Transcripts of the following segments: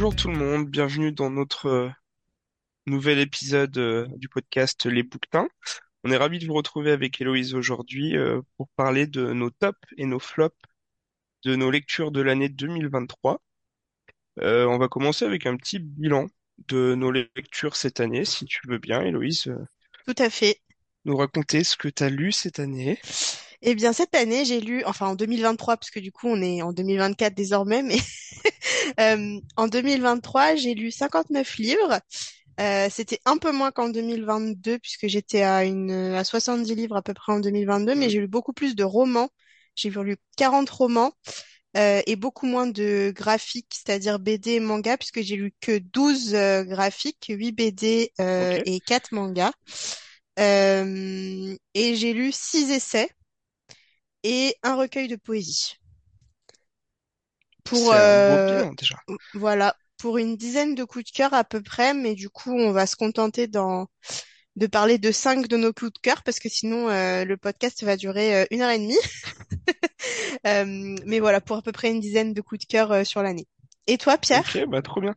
Bonjour tout le monde, bienvenue dans notre euh, nouvel épisode euh, du podcast Les Bouquetins. On est ravis de vous retrouver avec Héloïse aujourd'hui euh, pour parler de nos tops et nos flops de nos lectures de l'année 2023. Euh, on va commencer avec un petit bilan de nos lectures cette année, si tu veux bien, Héloïse, Tout à fait. nous raconter ce que tu as lu cette année. Eh bien, cette année, j'ai lu, enfin en 2023, parce que du coup, on est en 2024 désormais, mais euh, en 2023, j'ai lu 59 livres. Euh, c'était un peu moins qu'en 2022, puisque j'étais à une à 70 livres à peu près en 2022, mais j'ai lu beaucoup plus de romans. J'ai lu 40 romans euh, et beaucoup moins de graphiques, c'est-à-dire BD et manga, puisque j'ai lu que 12 euh, graphiques, 8 BD euh, et 4 mangas. Euh, et j'ai lu 6 essais. Et un recueil de poésie. Pour euh, déjà. voilà, pour une dizaine de coups de cœur à peu près, mais du coup, on va se contenter d'en de parler de cinq de nos coups de cœur parce que sinon euh, le podcast va durer euh, une heure et demie. Euh, mais voilà, pour à peu près une dizaine de coups de cœur euh, sur l'année. Et toi, Ok, Pierre? bah trop bien.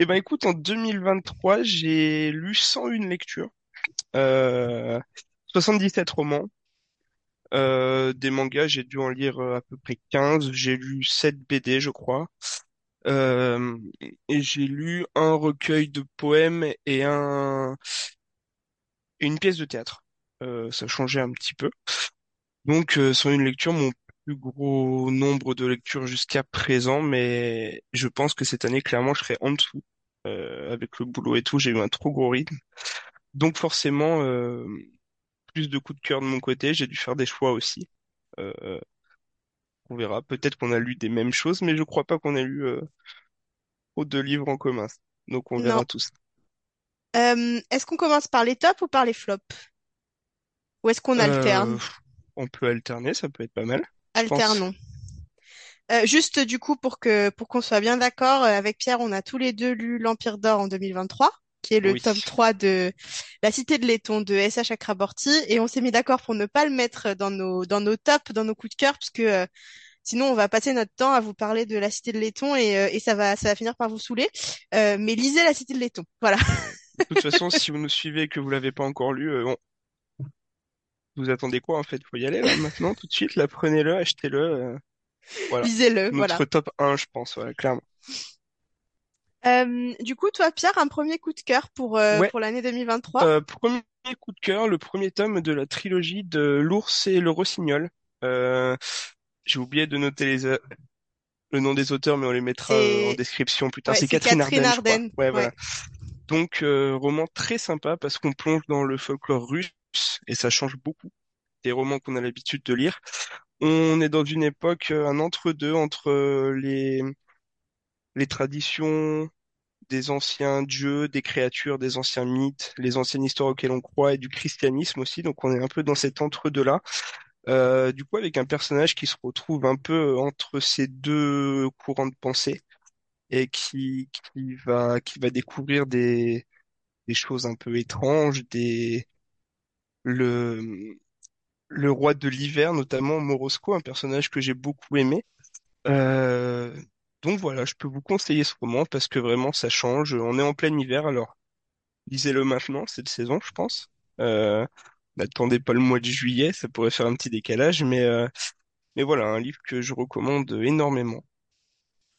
Eh ben écoute, en 2023, j'ai lu 101 lectures, euh, 77 romans, euh, des mangas, j'ai dû en lire euh, à peu près 15, j'ai lu 7 BD, je crois, euh, et j'ai lu un recueil de poèmes et un une pièce de théâtre. Euh, ça changeait un petit peu. Donc, euh, 101 lectures, mon plus gros nombre de lectures jusqu'à présent, mais je pense que cette année, clairement, je serai en dessous. Euh, avec le boulot et tout, j'ai eu un trop gros rythme. Donc forcément, euh, plus de coups de cœur de mon côté, j'ai dû faire des choix aussi. Euh, on verra. Peut-être qu'on a lu des mêmes choses, mais je crois pas qu'on ait lu euh, trop de livres en commun. Donc on verra tout ça. Euh, est-ce qu'on commence par les tops ou par les flops? Ou est-ce qu'on Euh, alterne? on peut alterner, ça peut être pas mal, je pense. Alternons. Euh, juste du coup pour que pour qu'on soit bien d'accord, euh, avec Pierre, on a tous les deux lu L'Empire d'Or en 2023, qui est le Oui. tome 3 de La Cité de Laiton de S.H. Chakraborty, et on s'est mis d'accord pour ne pas le mettre dans nos dans nos tops, dans nos coups de cœur, puisque euh, sinon on va passer notre temps à vous parler de La Cité de Laiton et, euh, et ça va ça va finir par vous saouler. Euh, mais lisez La Cité de Laiton, voilà. De toute façon, si vous nous suivez et que vous l'avez pas encore lu, euh, bon, vous attendez quoi en fait? Faut y aller là maintenant, tout de suite, là, prenez-le, achetez-le. euh, voilà. Lisez-le, voilà. Notre top 1, je pense, voilà, clairement. Euh, du coup, toi, Pierre, un premier coup de cœur pour euh, Ouais, pour l'année 2023? euh, premier coup de cœur, le premier tome de la trilogie de L'Ours et le Rossignol. Euh, j'ai oublié de noter les, a- le nom des auteurs, mais on les mettra euh, en description plus tard. ouais, C'est Catherine Catherine Arden, je crois. Arden. Ouais, voilà. Donc, euh, roman très sympa parce qu'on plonge dans le folklore russe et ça change beaucoup des romans qu'on a l'habitude de lire. On est dans une époque, euh, un entre-deux entre euh, les, les traditions des anciens dieux, des créatures, des anciens mythes, les anciennes histoires auxquelles on croit et du christianisme aussi. Donc, on est un peu dans cet entre-deux-là. Euh, du coup, avec un personnage qui se retrouve un peu entre ces deux courants de pensée et qui, qui va, qui va découvrir des, des choses un peu étranges, des, le, le roi de l'hiver, notamment Morosco, un personnage que j'ai beaucoup aimé. Euh, donc voilà, je peux vous conseiller ce roman parce que vraiment ça change. On est en plein hiver, alors lisez-le maintenant, cette saison, je pense. Euh, n'attendez pas le mois de juillet, ça pourrait faire un petit décalage, mais, euh, mais voilà, un livre que je recommande énormément.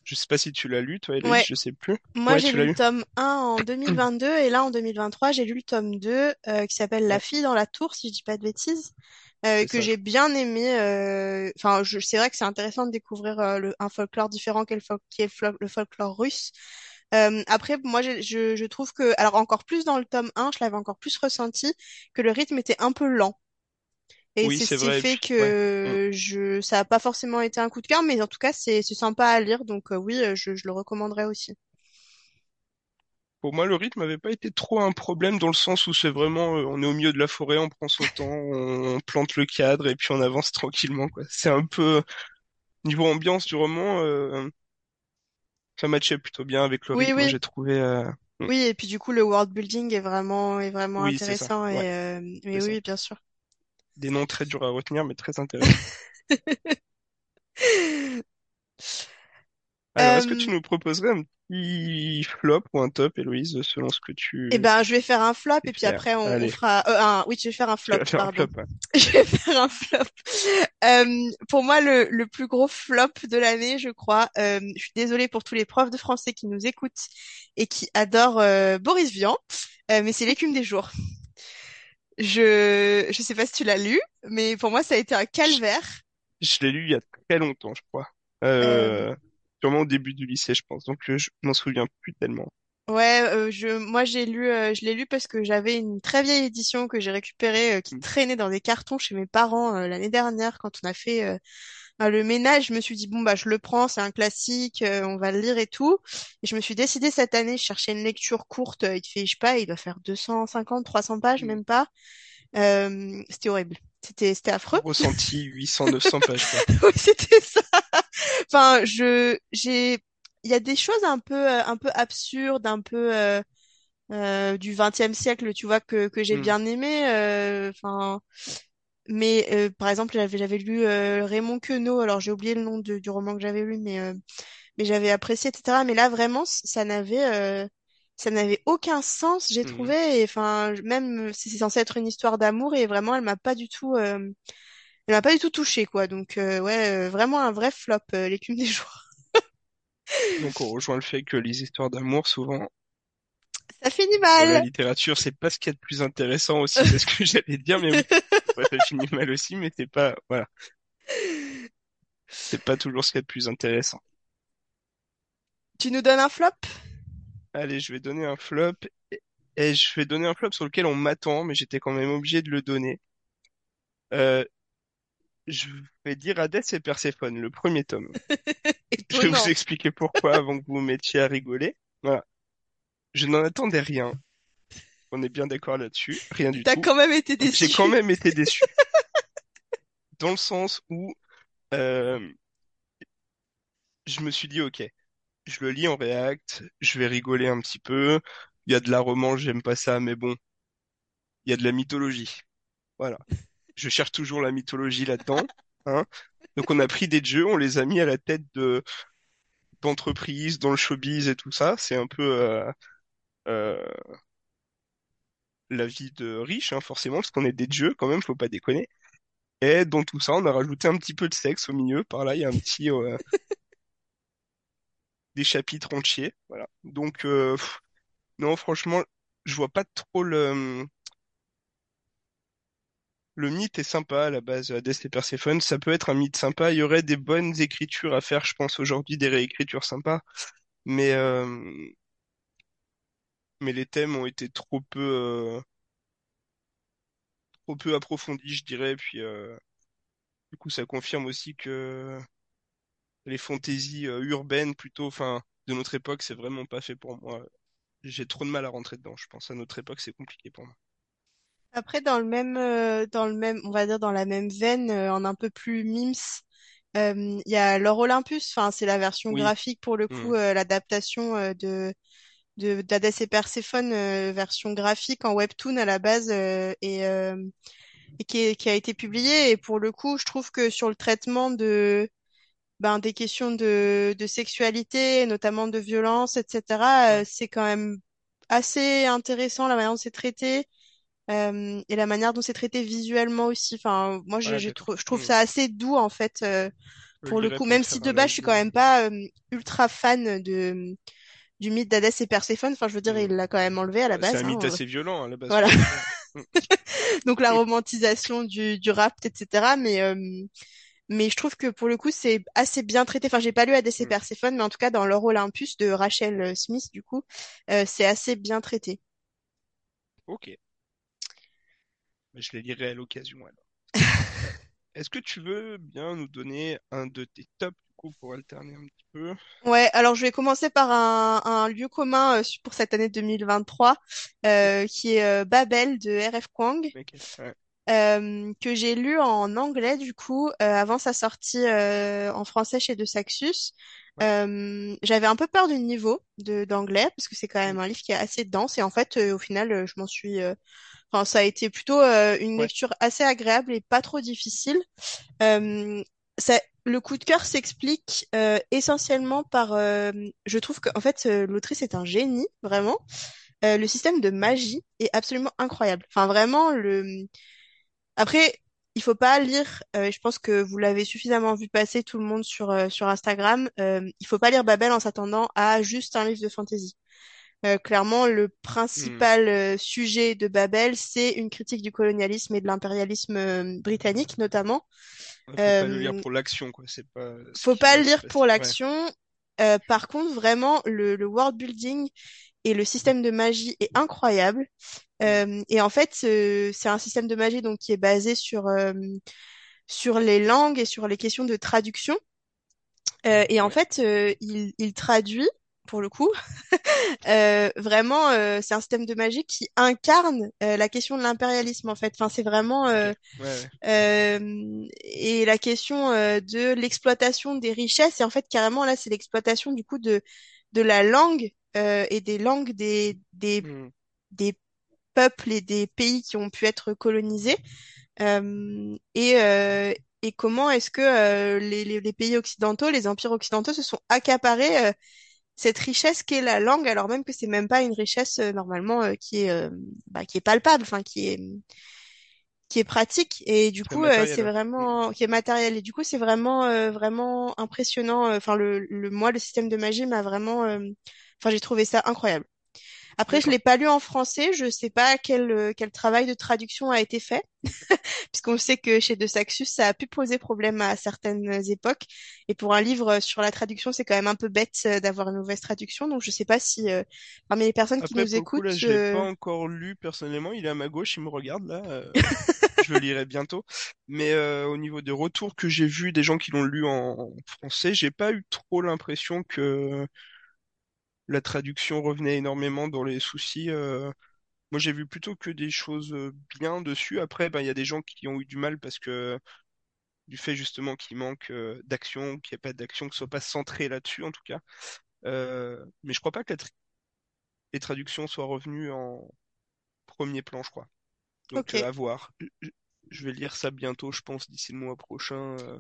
Je sais pas si tu l'as lu, toi, Héloïse, Ouais. je sais plus. Moi, Ouais, j'ai lu le tome 1 en 2022 et là, en 2023, j'ai lu le tome 2 euh, qui s'appelle La fille dans la tour, si je dis pas de bêtises, euh, que j'ai bien aimé. euh, Enfin, je... c'est vrai que c'est intéressant de découvrir euh, le... un folklore différent qu'est le, fol- folklore russe. Euh, après, moi, je, je trouve que, alors encore plus dans le tome 1, je l'avais encore plus ressenti, que le rythme était un peu lent. Et Oui, c'est ce qui fait ouais. Mm. que je, ça a pas forcément été un coup de cœur, mais en tout cas, c'est c'est sympa à lire, donc euh, oui, euh, je, je le recommanderais aussi. Pour moi, le rythme n'avait pas été trop un problème dans le sens où c'est vraiment, euh, on est au milieu de la forêt, on prend son temps, on plante le cadre et puis on avance tranquillement, quoi. C'est un peu, niveau ambiance du roman, euh, ça matchait plutôt bien avec le Oui, rythme, oui. j'ai trouvé, mm. Oui, et puis du coup, le world building est vraiment, est vraiment Oui, c'est ça. intéressant. Ouais, Et, euh, mais ça. oui, bien sûr. Des noms très durs à retenir, mais très intéressants. Alors, est-ce que tu Euh, nous proposerais un petit flop ou un top, Héloïse, selon ce que eh tu ben, je vais faire un flop et puis après on, fera. euh, un... Oui, je vais faire un tu flop, vas faire un pardon. flop. ouais. Je vais faire un flop. Euh, pour moi, le, le plus gros flop de l'année, je crois. euh, je suis désolée pour tous les profs de français qui nous écoutent et qui adorent euh, Boris Vian, euh, mais c'est l'écume des jours. Je je sais pas si tu l'as lu, mais pour moi, ça a été un calvaire. je l'ai lu il y a très longtemps, je crois. Euh, Euh, sûrement au début du lycée, je pense. Donc, euh, je m'en souviens plus tellement. Ouais, euh, je, moi j'ai lu, euh, je l'ai lu parce que j'avais une très vieille édition que j'ai récupérée, euh, qui Hmm. traînait dans des cartons chez mes parents euh, l'année dernière quand on a fait euh, le ménage. Je me suis dit bon bah je le prends, c'est un classique, euh, on va le lire et tout. Et je me suis décidée cette année, je cherchais une lecture courte. euh, Il fait, je sais pas, il doit faire 250, 300 pages, Hmm. même pas. Euh, c'était horrible. C'était, c'était affreux. Ressenti 800, 900 pages. Oui, c'était ça. Enfin, je, j'ai, il y a des choses un peu, euh, un peu absurdes, un peu. euh, euh, du XXe siècle, tu vois, que, que j'ai Hmm. bien aimé. euh, Enfin, mais euh, par exemple, j'avais j'avais lu euh, Raymond Queneau. Alors j'ai oublié le nom de- du roman que j'avais lu, mais euh, mais j'avais apprécié, etc. Mais là, vraiment, ça n'avait euh, ça n'avait aucun sens, j'ai Hmm. trouvé. Et enfin, même si c'est censé être une histoire d'amour, et vraiment, elle m'a pas du tout, euh, elle m'a pas du tout touchée, quoi. Donc euh, ouais, euh, vraiment un vrai flop, euh, l'écume des jours. Donc, on rejoint le fait que les histoires d'amour, souvent, Ça finit dans la mal. littérature, c'est pas ce qu'il y a de plus intéressant aussi, c'est ce que j'allais dire, mais oui. Ouais, ça finit mal aussi, mais c'est pas, voilà, c'est pas toujours ce qu'il y a de plus intéressant. Tu nous donnes un flop? Allez, je vais donner un flop, et je vais donner un flop sur lequel on m'attend, mais j'étais quand même obligé de le donner. Euh, je vais dire Hadès et Perséphone, le premier tome. Je vais vous expliquer pourquoi avant que vous vous mettiez à rigoler. Voilà. Je n'en attendais rien. On est bien d'accord là-dessus. Rien du T'as tout. quand même été J'ai quand déçu. même été déçu. Dans le sens où, euh, je me suis dit, ok, je le lis en React, je vais rigoler un petit peu. Il y a de la romance, j'aime pas ça, mais bon, il y a de la mythologie. Voilà. Je cherche toujours la mythologie là-dedans, hein. Donc on a pris des jeux, on les a mis à la tête de d'entreprises dans le showbiz et tout ça. C'est un peu euh, euh, la vie de riche, hein, forcément, parce qu'on est des jeux quand même, faut pas déconner. Et dans tout ça, on a rajouté un petit peu de sexe au milieu. Par là, il y a un petit euh, des chapitres entiers. Voilà. Donc euh, non, franchement, je vois pas trop le Le mythe est sympa à la base, Hades et Perséphone. Ça peut être un mythe sympa. Il y aurait des bonnes écritures à faire, je pense, aujourd'hui, des réécritures sympas. Mais, euh, mais les thèmes ont été trop peu, euh, trop peu approfondis, je dirais. Puis, euh, du coup, ça confirme aussi que les fantaisies euh, urbaines, plutôt, enfin, de notre époque, c'est vraiment pas fait pour moi. J'ai trop de mal à rentrer dedans. Je pense à notre époque, c'est compliqué pour moi. Après, dans le même, euh, dans le même, on va dire dans la même veine, euh, en un peu plus mims, euh, il y a l'Or Olympus. Enfin, c'est la version Oui. graphique pour le coup, euh, l'adaptation euh, de de d'Hadès et Perséphone, euh, version graphique en webtoon à la base euh, et, euh, et qui est- qui a été publiée. Et pour le coup, je trouve que sur le traitement de ben, des questions de de sexualité, notamment de violence, etc., euh, c'est quand même assez intéressant la manière dont c'est traité. Euh, et la manière dont c'est traité visuellement aussi. Enfin, moi, je, trou- je trouve Hmm. ça assez doux en fait euh, Je pour le coup. Même si de base, je suis quand même pas euh, ultra fan de du mythe d'Hadès et Perséphone. Enfin, je veux dire, il l'a quand même enlevé à la Bah, c'est un base. mythe Hein. assez violent à la base, Voilà. dire. Hmm. Donc la romantisation du du rapt, etc. Mais euh, mais je trouve que pour le coup, c'est assez bien traité. Enfin, j'ai pas lu Hadès et. Perséphone, mais en tout cas dans l'Or Olympus de Rachel euh, Smith, du coup, euh, c'est assez bien traité. Ok. Bah, Je les lirai à l'occasion alors. Est-ce que tu veux bien nous donner un de tes tops coup pour alterner un petit peu? Ouais, alors je vais commencer par un, un lieu commun euh, pour cette année 2023, Oui, euh, qui est euh, Babel de R.F. Kuang, ok. Ouais, euh, que j'ai lu en anglais du coup, euh, avant sa sortie euh, en français chez De Saxus. ouais. Euh, j'avais un peu peur du niveau de d'anglais, parce que c'est quand Mm. même un livre qui est assez dense, et en fait, euh, au final, je m'en suis... euh, Enfin, ça a été plutôt euh, une Ouais, lecture assez agréable et pas trop difficile. Euh, ça, le coup de cœur s'explique euh, essentiellement par, euh, je trouve qu'en fait, euh, l'autrice est un génie, vraiment. Euh, le système de magie est absolument incroyable. Enfin, vraiment, le... Après, il faut pas lire, euh, je pense que vous l'avez suffisamment vu passer tout le monde sur, euh, sur Instagram, euh, il faut pas lire Babel en s'attendant à juste un livre de fantasy. Euh, clairement, le Hmm. principal euh, sujet de Babel, c'est une critique du colonialisme et de l'impérialisme britannique, notamment. Faut pas le lire Euh, pour l'action, quoi. C'est pas faut pas le lire pour l'action. Euh, par contre, vraiment, le, le world building et le système de magie est incroyable. Euh, et en fait, euh, c'est un système de magie donc qui est basé sur euh, sur les langues et sur les questions de traduction. Euh, et en fait, euh, il, il traduit pour le coup euh, vraiment, euh, c'est un système de magie qui incarne euh, la question de l'impérialisme en fait. Enfin, c'est vraiment euh, Ouais, ouais. euh, et la question euh, de l'exploitation des richesses. Et en fait, carrément là, c'est l'exploitation du coup de de la langue euh, et des langues des des Hmm. des peuples et des pays qui ont pu être colonisés. Euh, et euh, et comment est-ce que euh, les, les, les pays occidentaux, les empires occidentaux se sont accaparés euh, cette richesse qu'est la langue, alors même que c'est même pas une richesse euh, normalement euh, qui est euh, bah, qui est palpable, enfin qui est qui est pratique et du coup euh, c'est vraiment qui est matériel et du coup c'est vraiment euh, vraiment impressionnant. Enfin le, le moi le système de magie m'a vraiment, euh, enfin j'ai trouvé ça incroyable. Après je l'ai pas lu en français, je sais pas quel euh, quel travail de traduction a été fait puisqu'on sait que chez De Saxus, ça a pu poser problème à certaines époques. Et pour un livre sur la traduction, c'est quand même un peu bête euh, d'avoir une mauvaise traduction. Donc, je sais pas si euh, parmi les personnes qui Après, nous le coup, là, écoutent, je l'ai pas euh, encore lu personnellement. Il est à ma gauche, il me regarde là. euh, je le lirai bientôt. Mais euh, au niveau des retours que j'ai vus des gens qui l'ont lu en, en français, j'ai pas eu trop l'impression que la traduction revenait énormément dans les soucis. euh. Moi, j'ai vu plutôt que des choses euh, bien dessus. Après, ben, il y a des gens qui ont eu du mal parce que du fait justement qu'il manque euh, d'action, qu'il n'y ait pas d'action, que ce soit pas centré là-dessus en tout cas. Euh, mais je crois pas que la les traductions soient revenues en premier plan, je crois. Donc, ok. euh, à voir. Je je vais lire ça bientôt, je pense, d'ici le mois prochain, euh,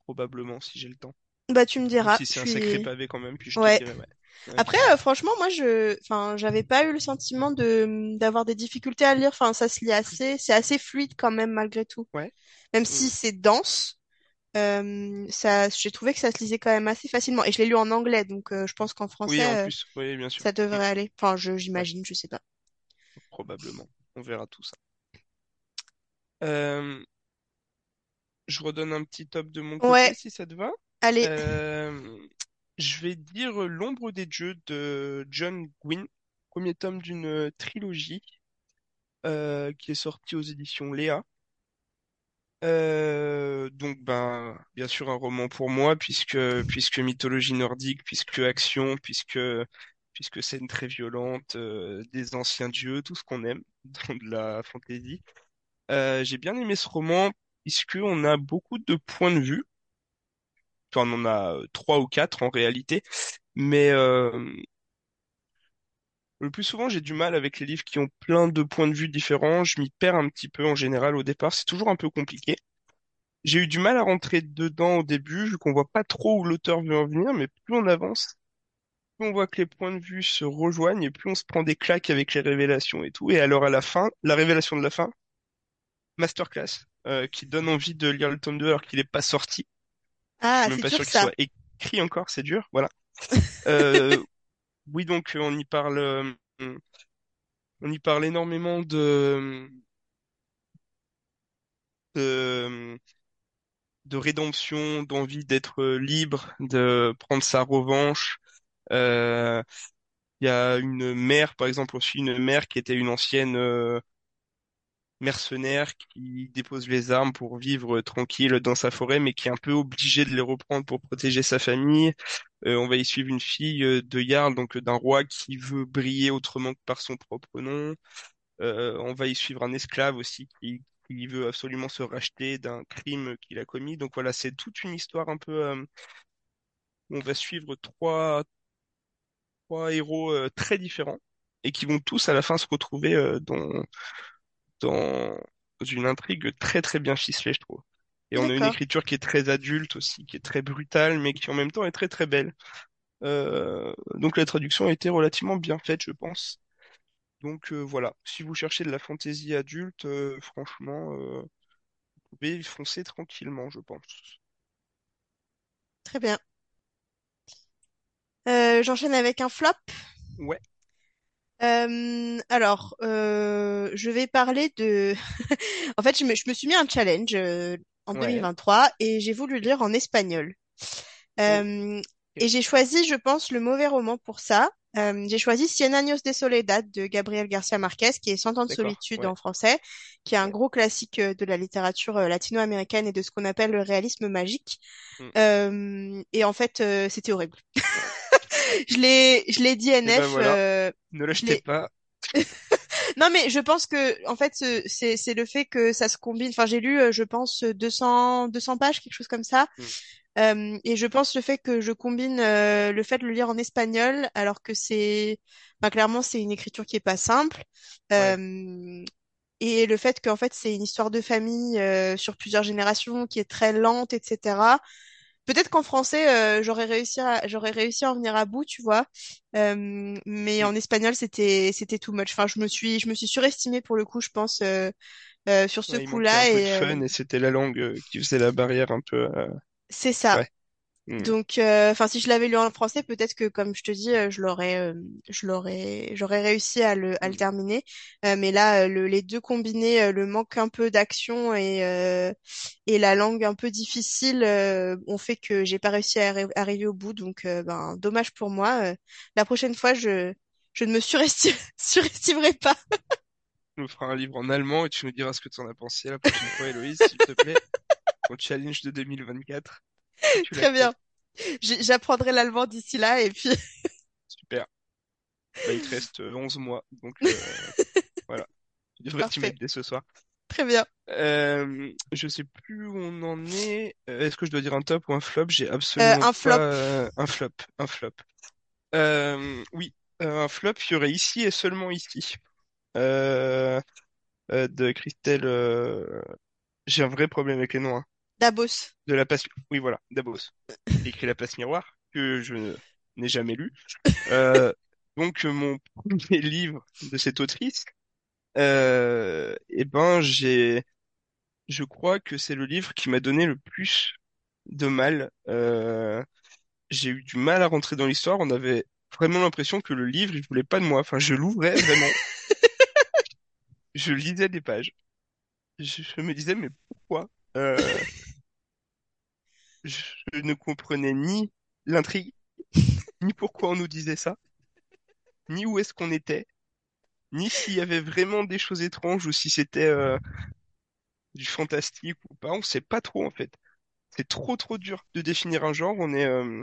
probablement, si j'ai le temps. Bah, tu me Même diras. si Je c'est un sacré pavé quand même, puis je te Ouais. dirai, ouais. Ouais, Après, euh, franchement, moi, je, enfin, j'avais pas eu le sentiment de d'avoir des difficultés à lire. Enfin, ça se lit assez, c'est assez fluide quand même malgré tout. Ouais. Même Mm. si c'est dense, euh, ça, j'ai trouvé que ça se lisait quand même assez facilement. Et je l'ai lu en anglais, donc euh, je pense qu'en Oui, en français, euh, plus, oui, bien sûr. ça Mm. devrait aller. Enfin, je, j'imagine, je sais pas. probablement. On verra tout ça. Euh, je redonne un petit top de mon côté, Ouais, si ça te va. Euh, je vais dire L'ombre des dieux de John Gwynne, premier tome d'une trilogie euh, qui est sortie aux éditions Léa. Euh, donc ben bien sûr un roman pour moi puisque puisque mythologie nordique puisque action puisque puisque scène très violente euh, des anciens dieux tout ce qu'on aime dans de la fantasy. Euh, j'ai bien aimé ce roman puisque on a beaucoup de points de vue enfin on en a euh, trois ou quatre en réalité. Mais euh, le plus souvent j'ai du mal avec les livres qui ont plein de points de vue différents. Je m'y perds un petit peu en général au départ. C'est toujours un peu compliqué. J'ai eu du mal à rentrer dedans au début, vu qu'on voit pas trop où l'auteur veut en venir, mais plus on avance, plus on voit que les points de vue se rejoignent et plus on se prend des claques avec les révélations et tout. Et alors à la fin, la révélation de la fin, masterclass, euh, qui donne envie de lire le tome 2 alors qu'il est pas sorti. Je Ah, suis même pas sûr qu'il soit écrit encore, c'est dur, voilà. Euh, oui, donc euh, on y parle, euh, on y parle énormément de, de, de rédemption, d'envie d'être libre, de prendre sa revanche. Euh, Il y a une mère, par exemple, aussi une mère qui était une ancienne euh, mercenaire qui dépose les armes pour vivre tranquille dans sa forêt, mais qui est un peu obligée de les reprendre pour protéger sa famille. Euh, on va y suivre une fille euh, de Jarl, donc euh, d'un roi qui veut briller autrement que par son propre nom. On va y suivre un esclave aussi qui, veut absolument se racheter d'un crime qu'il a commis. Donc voilà, c'est toute une histoire un peu on va suivre trois trois héros très différents et qui vont tous à la fin se retrouver dans dans une intrigue très très bien ficelée, je trouve. Et on a une écriture qui est très adulte aussi, qui est très brutale, mais qui en même temps est très très belle. Euh, donc la traduction a été relativement bien faite, je pense. Donc euh, voilà, si vous cherchez de la fantaisie adulte, euh, franchement, vous pouvez foncer tranquillement, je pense. Très bien. Euh, j'enchaîne avec un flop? Ouais, Euh, alors, euh, je vais parler de... En fait, je me, je me suis mis un challenge euh, en ouais. 2023 et j'ai voulu lire en espagnol. Oh, Euh, et j'ai choisi, je pense, le mauvais roman pour ça. Euh, j'ai choisi Cien años de soledad de Gabriel Garcia Marquez, qui est Cent ans de solitude ouais, en français, qui est un gros classique euh, de la littérature latino-américaine et de ce qu'on appelle le réalisme magique. Hmm. Euh, et en fait, euh, c'était horrible. Je l'ai, je l'ai dit ben NF. voilà, euh, ne l'achetez pas. Non, mais je pense que, en fait, ce- c'est, c'est le fait que ça se combine. Enfin, j'ai lu, euh, je pense, 200, 200 pages, quelque chose comme ça. Hmm. Euh, et je pense le fait que je combine euh, le fait de le lire en espagnol, alors que c'est, bah, clairement, c'est une écriture qui est pas simple. Ouais, Euh, et le fait qu'en fait, c'est une histoire de famille euh, sur plusieurs générations qui est très lente, etc. Peut-être qu'en français, euh, j'aurais réussi à, j'aurais réussi à en venir à bout, tu vois. Euh, mais en espagnol, c'était, c'était too much. Enfin, je me suis, je me suis surestimée pour le coup, je pense, euh, sur ce Ouais, coup-là. Et fun et c'était la langue qui faisait la barrière un peu. c'est ça. Ouais. Hmm. Donc, euh, enfin, si je l'avais lu en français, peut-être que, comme je te dis, euh, je l'aurais, euh, je l'aurais, j'aurais réussi à le, à le Hmm. terminer. Euh, mais là, le- les deux combinés, euh, le manque un peu d'action et euh, et la langue un peu difficile, euh, ont fait que j'ai pas réussi à arri- arriver au bout. Donc, ben, dommage pour moi. Euh, la prochaine fois, je, je ne me surestime, surestimerai pas. Tu nous feras un livre en allemand et tu nous diras ce que tu en as pensé la prochaine fois, Héloïse, s'il te plaît. Ton challenge de 2024, si tu Très bien. J'apprendrai l'allemand d'ici là et puis Super. Bah, il te reste euh, 11 mois, donc euh, voilà. Tu devrais t'y mettre dès ce soir. Très bien. Euh, je sais plus où on en est. Euh, Est-ce que je dois dire un top ou un flop? J'ai Euh, absolument un pas flop euh, un flop. Un flop. Euh, oui, euh, un flop, il y aurait ici et seulement ici. Euh, euh, de Christelle. euh, J'ai un vrai problème avec les noms. hein. d'Abos. De la passe. Oui, voilà, Dabos. Qui écrit La Passe Miroir, que je n'ai jamais lu. Euh, donc, mon premier livre de cette autrice, euh, eh ben, j'ai, je crois que c'est le livre qui m'a donné le plus de mal. Euh, j'ai eu du mal à rentrer dans l'histoire. On avait vraiment l'impression que le livre, il voulait pas de moi. Enfin, je l'ouvrais vraiment. Je lisais des pages. Je, je me disais, mais pourquoi? Euh, je, ne comprenais ni l'intrigue, ni pourquoi on nous disait ça, ni où est-ce qu'on était, ni s'il y avait vraiment des choses étranges ou si c'était euh, du fantastique ou pas. On sait pas trop en fait. C'est trop trop dur de définir un genre. On est euh,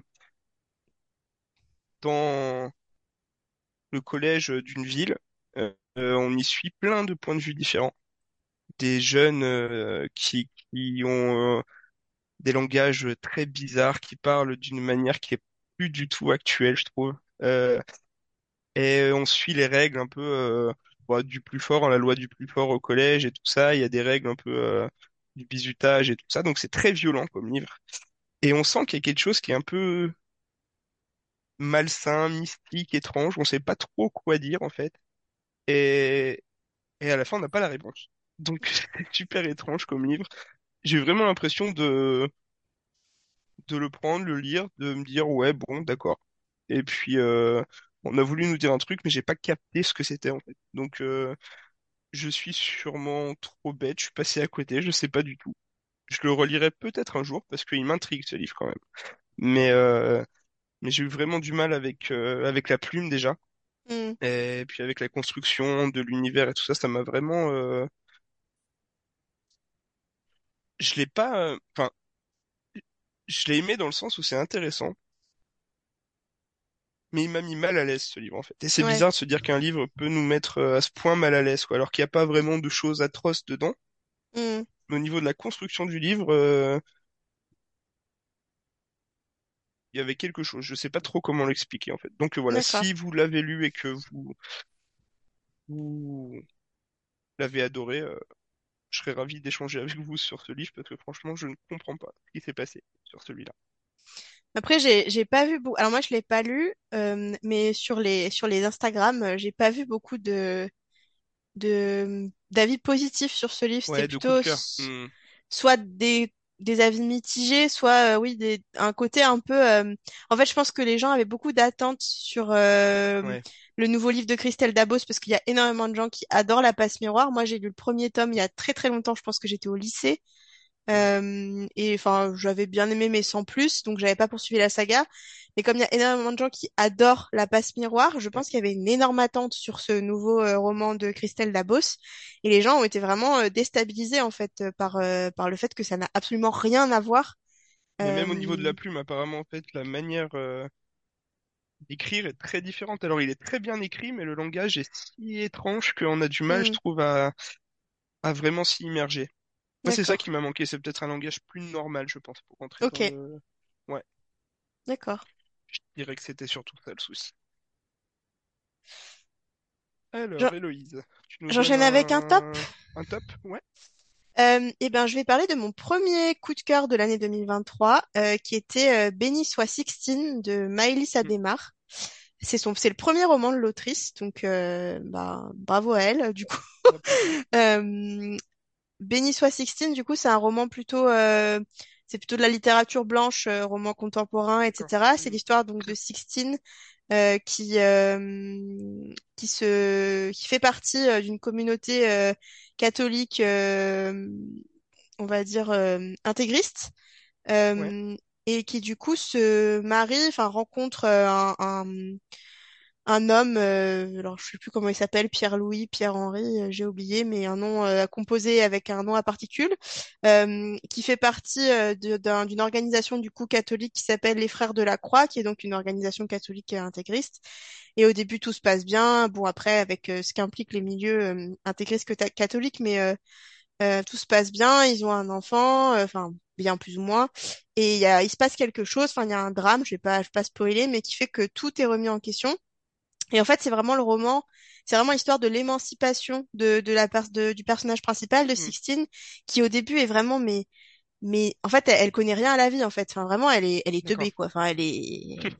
dans le collège d'une ville. Euh, on y suit plein de points de vue différents. Des jeunes qui, qui ont des langages très bizarres, qui parlent d'une manière qui est plus du tout actuelle, je trouve. Euh, et on suit les règles un peu euh, bon, du plus fort, la loi du plus fort au collège et tout ça. Il y a des règles un peu euh, du bizutage et tout ça. Donc c'est très violent comme livre. Et on sent qu'il y a quelque chose qui est un peu malsain, mystique, étrange. On sait pas trop quoi dire en fait. Et, et à la fin, on n'a pas la réponse. Donc c'est super étrange comme livre. J'ai vraiment l'impression de de le prendre, le lire, de me dire ouais bon d'accord. Et puis euh, on a voulu nous dire un truc, mais j'ai pas capté ce que c'était en fait. Donc euh, je suis sûrement trop bête, je suis passé à côté, je sais pas du tout. Je le relirai peut-être un jour parce qu'il m'intrigue ce livre quand même. Mais euh, mais j'ai eu vraiment du mal avec euh, avec la plume déjà. Hmm, Et puis avec la construction de l'univers et tout ça, ça m'a vraiment euh, je l'ai pas enfin je l'ai aimé dans le sens où c'est intéressant. Mais il m'a mis mal à l'aise ce livre en fait. Et c'est Ouais. bizarre de se dire qu'un livre peut nous mettre euh, à ce point mal à l'aise, quoi, alors qu'il n'y a pas vraiment de choses atroces dedans. Hmm, Mais au niveau de la construction du livre, euh, il y avait quelque chose. Je sais pas trop comment l'expliquer en fait. Donc euh, voilà, D'accord. si vous l'avez lu et que vous, vous l'avez adoré, je serais ravi d'échanger avec vous sur ce livre parce que franchement, je ne comprends pas ce qui s'est passé sur celui-là. Après, j'ai pas vu beaucoup. Alors moi, je l'ai pas lu, euh, mais sur les sur les Instagram, euh, j'ai pas vu beaucoup de de d'avis positifs sur ce livre. C'était Ouais, de coup de plutôt Hmm, soit des des avis mitigés, soit euh, oui des un côté un peu. euh, En fait, je pense que les gens avaient beaucoup d'attentes sur euh, ouais, le nouveau livre de Christelle Dabos parce qu'il y a énormément de gens qui adorent La Passe Miroir. Moi, j'ai lu le premier tome il y a très très longtemps. Je pense que j'étais au lycée. Euh, et enfin, j'avais bien aimé, mais sans plus, donc j'avais pas poursuivi la saga. Mais comme il y a énormément de gens qui adorent La Passe Miroir, je pense qu'il y avait une énorme attente sur ce nouveau euh, roman de Christelle Dabos. Et les gens ont été vraiment euh, déstabilisés, en fait, euh, par, par le fait que ça n'a absolument rien à voir. Mais même au niveau de la plume, apparemment, en fait, la manière d'écrire est très différente. Alors, il est très bien écrit, mais le langage est si étrange qu'on a du mal, je hmm, trouve, à, à vraiment s'y immerger. Moi, c'est ça qui m'a manqué. C'est peut-être un langage plus normal, je pense, pour rentrer dans Ok, le... Ouais, d'accord. Dirais que c'était surtout ça le souci. Alors, Héloïse, tu nous J'enchaîne avec un top. un, top? Ouais. Euh, eh ben, je vais parler de mon premier coup de cœur de l'année 2023, euh, qui était euh, Béni soit Sixtine de Maëlys Mm, Adémar. C'est son, c'est le premier roman de l'autrice, donc euh, bah, bravo à elle. Du coup, euh, Béni soit Sixtine, du coup, c'est un roman plutôt, c'est plutôt de la littérature blanche, euh, roman contemporain, etc. C'est l'histoire donc de Sixtine euh, qui euh, qui se qui fait partie euh, d'une communauté euh, catholique, euh, on va dire euh, intégriste, Ouais, et qui du coup se marie, enfin rencontre un, un un homme, euh, alors je sais plus comment il s'appelle, Pierre-Louis, Pierre-Henri, euh, j'ai oublié, mais un nom euh, composé avec un nom à particules, euh, qui fait partie euh, d'une organisation du coup catholique qui s'appelle les Frères de la Croix, qui est donc une organisation catholique intégriste. Et au début tout se passe bien, bon après avec ce qu'impliquent les milieux intégristes catholiques, mais tout se passe bien, ils ont un enfant, enfin bien plus ou moins, et il y a, il se passe quelque chose, enfin il y a un drame, je vais pas, je vais pas spoiler, mais qui fait que tout est remis en question. Et en fait, c'est vraiment le roman, c'est vraiment l'histoire de l'émancipation de, de la pers- de- du personnage principal de mm, Sixtine, qui au début est vraiment, mais, mais en fait, elle, elle connaît rien à la vie, en fait. Enfin, vraiment, elle est, elle est teubée, quoi. Enfin, elle est,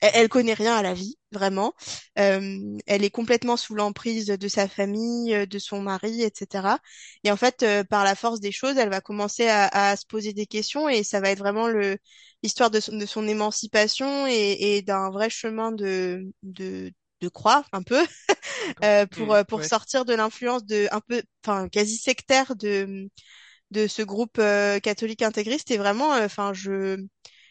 elle, elle connaît rien à la vie, vraiment. Euh, elle est complètement sous l'emprise de sa famille, euh, de son mari, etc. Et en fait, euh, par la force des choses, elle va commencer à, à se poser des questions et ça va être vraiment le l'histoire de son, de son émancipation et, et d'un vrai chemin de, de, de croix, un peu, euh, pour, Mm, euh, pour ouais, sortir de l'influence de un peu, enfin, quasi sectaire de de ce groupe euh, catholique intégriste. Et vraiment, enfin, je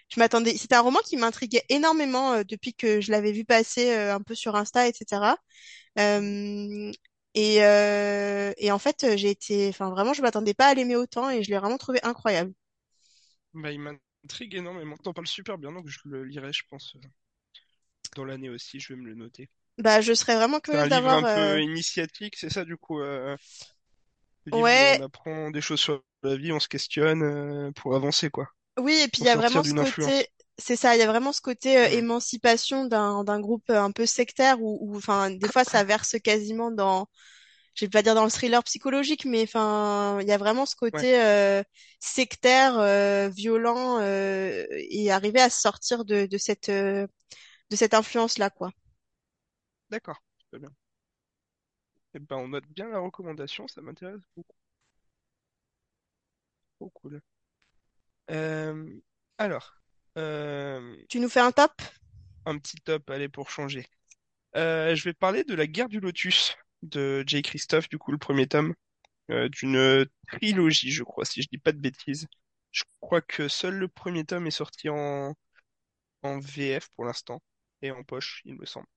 je m'attendais. C'était un roman qui m'intriguait énormément depuis que je l'avais vu passer un peu sur Insta, etc. et, et en fait, j'ai été, enfin vraiment, je m'attendais pas à l'aimer autant et je l'ai vraiment trouvé incroyable. Bah, il m'intrigue énormément. T'en parles super bien, donc je le lirai, je pense, dans l'année aussi. Je vais me le noter. Bah, je serais vraiment curieuse d'avoir. un euh, peu initiatique, c'est ça, du coup, euh, Ouais, on apprend des choses sur la vie, on se questionne euh, pour avancer, quoi. oui, et puis il y a vraiment ce influence. côté, c'est ça, il y a vraiment ce côté euh, émancipation d'un d'un groupe euh, un peu sectaire où, enfin, des fois, ça verse quasiment dans je vais pas dire dans le thriller psychologique, mais enfin, il y a vraiment ce Ouais, côté euh, sectaire, euh, violent, euh, et arriver à sortir de, de cette euh, de cette influence-là, quoi. D'accord. Très bien. Eh ben, on note bien la recommandation, ça m'intéresse beaucoup. Trop cool. Euh, alors, euh, Tu nous fais un top? un petit top, allez, pour changer. Euh, je vais parler de La Guerre du Lotus de J. Christophe, du coup, le premier tome, euh, d'une trilogie, je crois, si je dis pas de bêtises. Je crois que seul le premier tome est sorti en, en VF pour l'instant, et en poche, il me semble.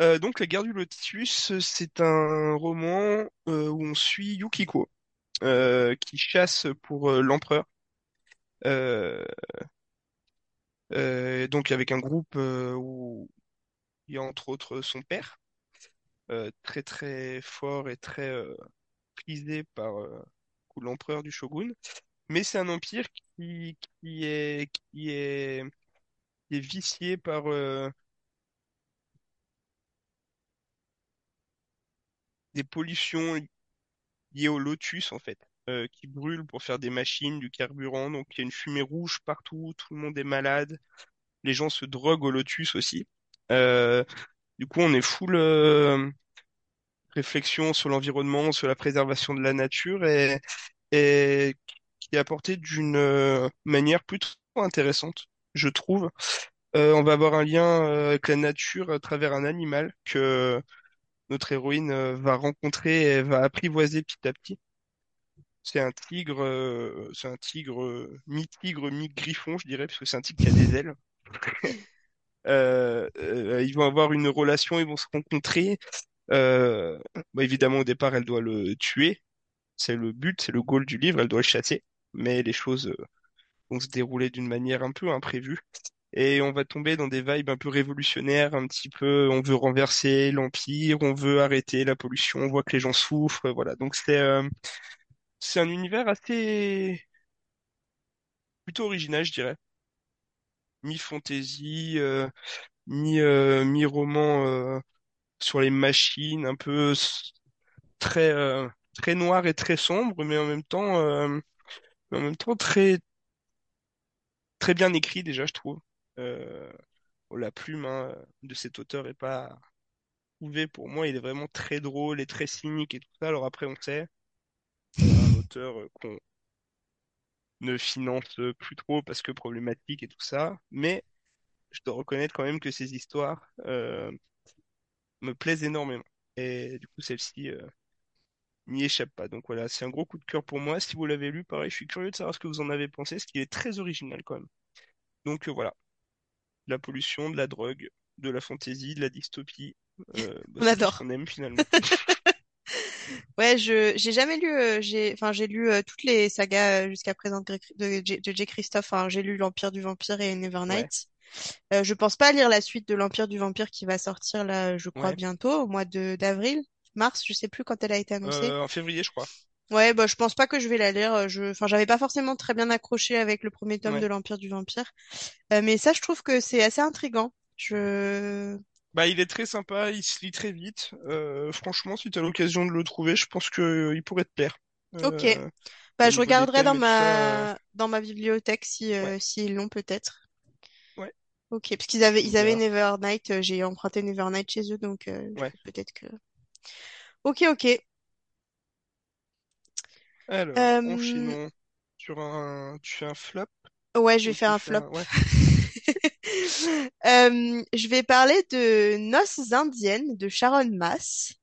Euh, donc, La Guerre du Lotus, c'est un roman euh, où on suit Yukiko, euh, qui chasse pour l'empereur. Donc, avec un groupe où il y a entre autres son père, très très fort et très prisé par l'empereur du shogun. Mais c'est un empire qui, est, qui est, vicié par des pollutions lié au lotus en fait, euh, qui brûle pour faire des machines, du carburant. Donc il y a une fumée rouge partout, tout le monde est malade, les gens se droguent au lotus aussi. Euh, du coup, on est full euh, réflexion sur l'environnement, sur la préservation de la nature et, qui est apportée d'une euh, manière plutôt intéressante, je trouve. On va avoir un lien avec la nature à travers un animal que notre héroïne euh, va rencontrer va apprivoiser petit à petit. C'est un tigre, euh, c'est un tigre euh, mi-tigre, mi-griffon, je dirais, parce que c'est un tigre qui a des ailes. Ils vont avoir une relation, ils vont se rencontrer. Bah, évidemment, au départ, elle doit le tuer. C'est le but, c'est le goal du livre. Elle doit le chasser. Mais les choses vont se dérouler d'une manière un peu imprévue. Et on va tomber dans des vibes un peu révolutionnaires, un petit peu, on veut renverser l'empire, on veut arrêter la pollution, on voit que les gens souffrent, voilà. Donc c'est euh, c'est un univers assez plutôt original, je dirais. Mi-fantasy, euh, mi euh, mi-roman euh, sur les machines, un peu très euh, très noir et très sombre, mais en même temps euh, en même temps très très bien écrit déjà, je trouve. Euh, la plume hein, de cet auteur est pas trouvée pour moi, il est vraiment très drôle et très cynique et tout ça. Alors après, on sait, un auteur euh, qu'on ne finance plus trop parce que problématique et tout ça, mais je dois reconnaître quand même que ces histoires euh, me plaisent énormément. Et du coup, celle-ci n'y échappe pas. Donc voilà, c'est un gros coup de cœur pour moi. Si vous l'avez lu, pareil, je suis curieux de savoir ce que vous en avez pensé, parce qu'il est très original quand même. Donc voilà, la pollution, de la drogue, de la fantaisie, de la dystopie, euh, bah, On adore. qu'on aime finalement. Ouais, je j'ai jamais lu euh, j'ai enfin j'ai lu euh, toutes les sagas jusqu'à présent de, J. de J. Christophe, j'ai lu l'Empire du Vampire et Nevernight. Je pense pas lire la suite de l'Empire du Vampire qui va sortir là, je crois ouais. bientôt au mois de d'avril, mars, je sais plus quand elle a été annoncée. En février, je crois. Ouais, bah je pense pas que je vais la lire, euh, je enfin j'avais pas forcément très bien accroché avec le premier tome de l'Empire du Vampire. Euh, mais ça je trouve que c'est assez intriguant. Je Bah, il est très sympa, il se lit très vite. Euh, franchement, si tu as l'occasion de le trouver, je pense que il pourrait te plaire. OK. Euh, Bah au je niveau des regarderai dans thèmes et tout ça. euh, ma dans ma bibliothèque si Ouais, s'ils l'ont peut-être. ouais. Ok, parce qu'ils avaient, ils avaient voilà. Nevernight, euh, j'ai emprunté Nevernight chez eux, donc euh, Ouais. peut-être que... Ok, ok. Alors, Euh, enchaînons sur un. Tu fais un flop? Ouais, je vais faire un flop. un. Ouais. Euh, je vais parler de Noces indiennes de Sharon Mass,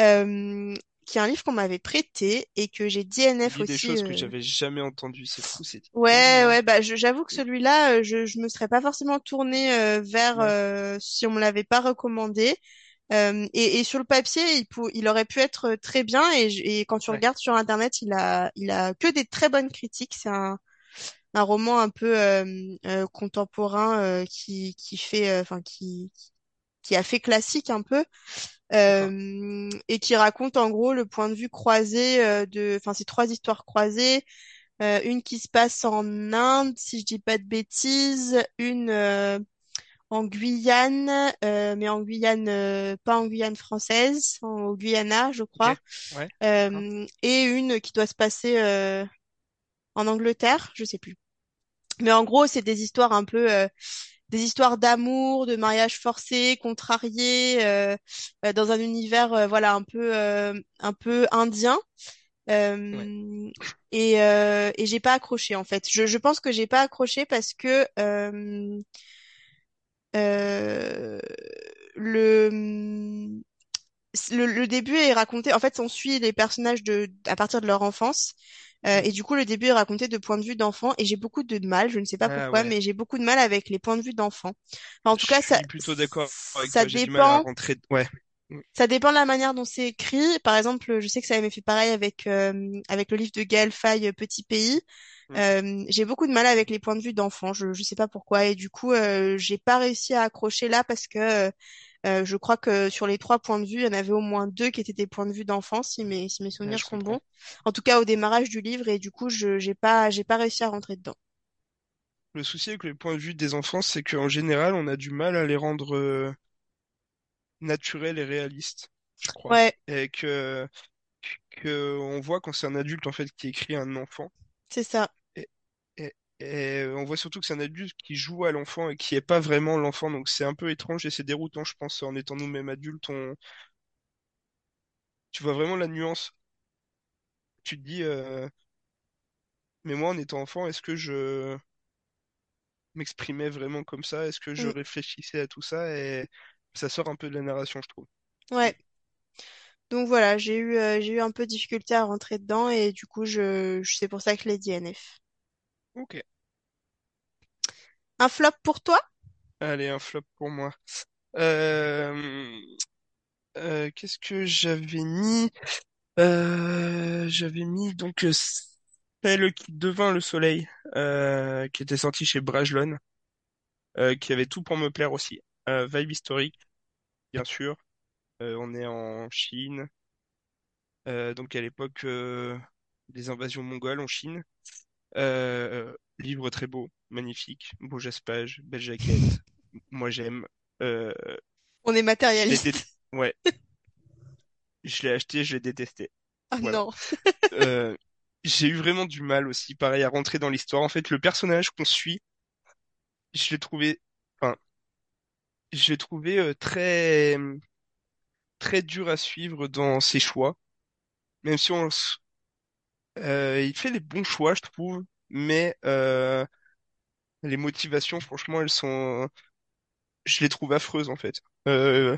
euh, qui est un livre qu'on m'avait prêté et que j'ai DNF dis des aussi. choses que euh. j'avais jamais entendues. C'est fou idée. Ouais, euh. ouais, bah j'avoue que celui-là, euh, je, je me serais pas forcément tournée euh, vers Ouais, euh, si on me l'avait pas recommandé. Euh, et, et sur le papier, il, pou- il aurait pu être très bien. Et, et quand tu ouais, regardes sur Internet, il a, il a que des très bonnes critiques. C'est un, un roman un peu euh, euh, contemporain euh, qui, qui fait, euh, enfin qui, qui a fait classique un peu euh, et qui raconte en gros le point de vue croisé euh, de, enfin c'est trois histoires croisées. Euh, une qui se passe en Inde, si je dis pas de bêtises, une euh, en Guyane, euh, mais en Guyane, euh, pas en Guyane française, en- au Guyana, je crois, Ouais, d'accord. euh, et une qui doit se passer euh, en Angleterre, je sais plus. Mais en gros, c'est des histoires un peu, euh, des histoires d'amour, de mariage forcé, contrarié, euh, euh, dans un univers, euh, voilà, un peu, euh, un peu indien. Ouais. Et euh, et j'ai pas accroché en fait. Je, je pense que j'ai pas accroché parce que le le, le début est raconté, en fait, on suit les personnages de, à partir de leur enfance. Euh, Mm. et du coup, le début est raconté de point de vue d'enfant. Et j'ai beaucoup de mal, je ne sais pas Ah pourquoi, ouais. mais j'ai beaucoup de mal avec les points de vue d'enfants. Enfin, en Je tout cas, ça, plutôt d'accord ça toi. Dépend. rentrer. Ouais. Mm. Ça dépend de la manière dont c'est écrit. Par exemple, je sais que ça m'avait fait pareil avec, euh, avec le livre de Gaël Faye, Petit Pays. Mm. Euh, j'ai beaucoup de mal avec les points de vue d'enfants. Je, je sais pas pourquoi. Et du coup, euh, j'ai pas réussi à accrocher là parce que euh, je crois que sur les trois points de vue, il y en avait au moins deux qui étaient des points de vue d'enfants, si mes, si mes souvenirs sont bons. En tout cas, au démarrage du livre. Et du coup, je, j'ai pas, j'ai pas réussi à rentrer dedans. Le souci avec les points de vue des enfants, c'est qu'en général, on a du mal à les rendre euh, naturels et réalistes, je crois. Ouais, Et que que on voit quand c'est un adulte en fait qui écrit à un enfant. C'est ça. Et, on voit surtout que c'est un adulte qui joue à l'enfant et qui est pas vraiment l'enfant. Donc c'est un peu étrange et c'est déroutant, je pense, en étant nous-mêmes adultes. On... Tu vois vraiment la nuance. Tu te dis, euh, mais moi en étant enfant, est-ce que je m'exprimais vraiment comme ça? Est-ce que je Mm. réfléchissais à tout ça? Et ça sort un peu de la narration, je trouve. Ouais. Donc voilà, j'ai eu, euh, j'ai eu un peu de difficulté à rentrer dedans et du coup, je, je- c'est pour ça que je l'ai dit NF. Ok. Un flop pour toi? Allez, un flop pour moi. Euh, euh, qu'est-ce que j'avais mis? Euh, j'avais mis donc euh, celle qui devint le soleil, euh, qui était sortie chez Brajlon, euh, qui avait tout pour me plaire aussi. Euh, vibe historique, bien sûr. Euh, on est en Chine, euh, donc à l'époque euh, des invasions mongoles en Chine. Euh, livre très beau, magnifique, beau jaspage, belle jaquette. Moi j'aime. Euh, On est dé- matérialiste. ouais, je l'ai acheté, je l'ai détesté. Ah Voilà. non. Euh, j'ai eu vraiment du mal aussi, pareil, à rentrer dans l'histoire. En fait, le personnage qu'on suit, je l'ai trouvé, enfin, je l'ai trouvé euh, très, très dur à suivre dans ses choix. Même si on, euh, il fait les bons choix, je trouve, mais euh, les motivations, franchement, elles sont, je les trouve affreuses en fait. Euh,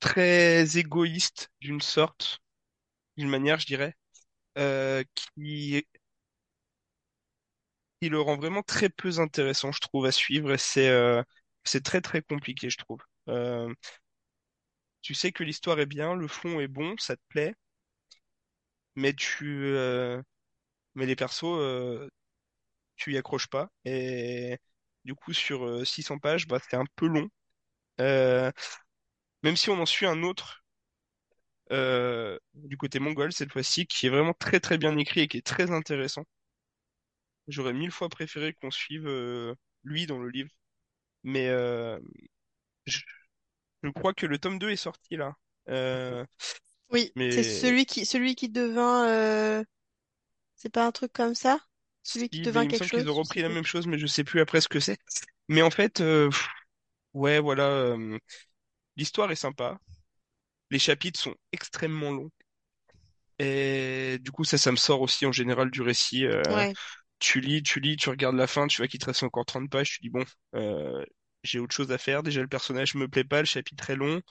très égoïste d'une sorte, d'une manière, je dirais, euh, qui, le rend vraiment très peu intéressant, je trouve, à suivre. Et c'est, euh, c'est très très compliqué, je trouve. Euh, tu sais que l'histoire est bien, le fond est bon, ça te plaît, mais tu, euh, mais les persos, euh, tu y accroches pas. Et du coup, sur euh, 600 pages, bah, c'est un peu long. Euh, même si on en suit un autre euh, du côté mongol cette fois-ci, qui est vraiment très très bien écrit et qui est très intéressant. J'aurais mille fois préféré qu'on suive euh, lui dans le livre. Mais euh, je, crois que le tome 2 est sorti là. Euh, Oui, c'est celui qui, celui qui devint, euh, c'est pas un truc comme ça? Celui qui si, mais devint il me quelque semble qu'ils ont chose, je sais repris la même chose, mais je sais plus après ce que c'est. Mais en fait, euh, pff, ouais, voilà, euh, l'histoire est sympa. Les chapitres sont extrêmement longs. Et du coup, ça, ça me sort aussi en général du récit. euh, Ouais. tu lis, tu lis, tu regardes la fin, tu vois qu'il te reste encore 30 pages, tu dis bon, euh, j'ai autre chose à faire. Déjà, le personnage me plaît pas, le chapitre est long.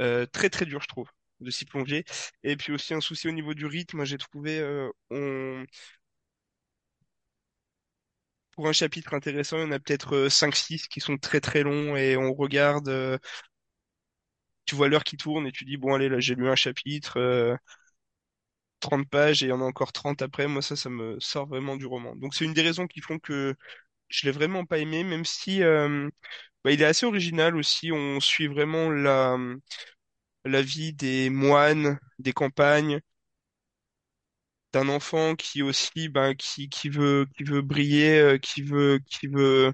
Euh, très très dur, je trouve, de s'y plonger. Et puis aussi un souci au niveau du rythme, j'ai trouvé, euh, on... pour un chapitre intéressant, il y en a peut-être euh, 5-6 qui sont très très longs et on regarde, euh, tu vois l'heure qui tourne et tu dis bon allez là j'ai lu un chapitre. euh, 30 pages et il y en a encore 30 après, moi ça, ça me sort vraiment du roman. Donc c'est une des raisons qui font que je l'ai vraiment pas aimé, même si euh, bah, il est assez original aussi. On suit vraiment la, la vie des moines, des campagnes, d'un enfant qui aussi, ben, qui, qui veut, qui veut briller, euh, qui veut, qui veut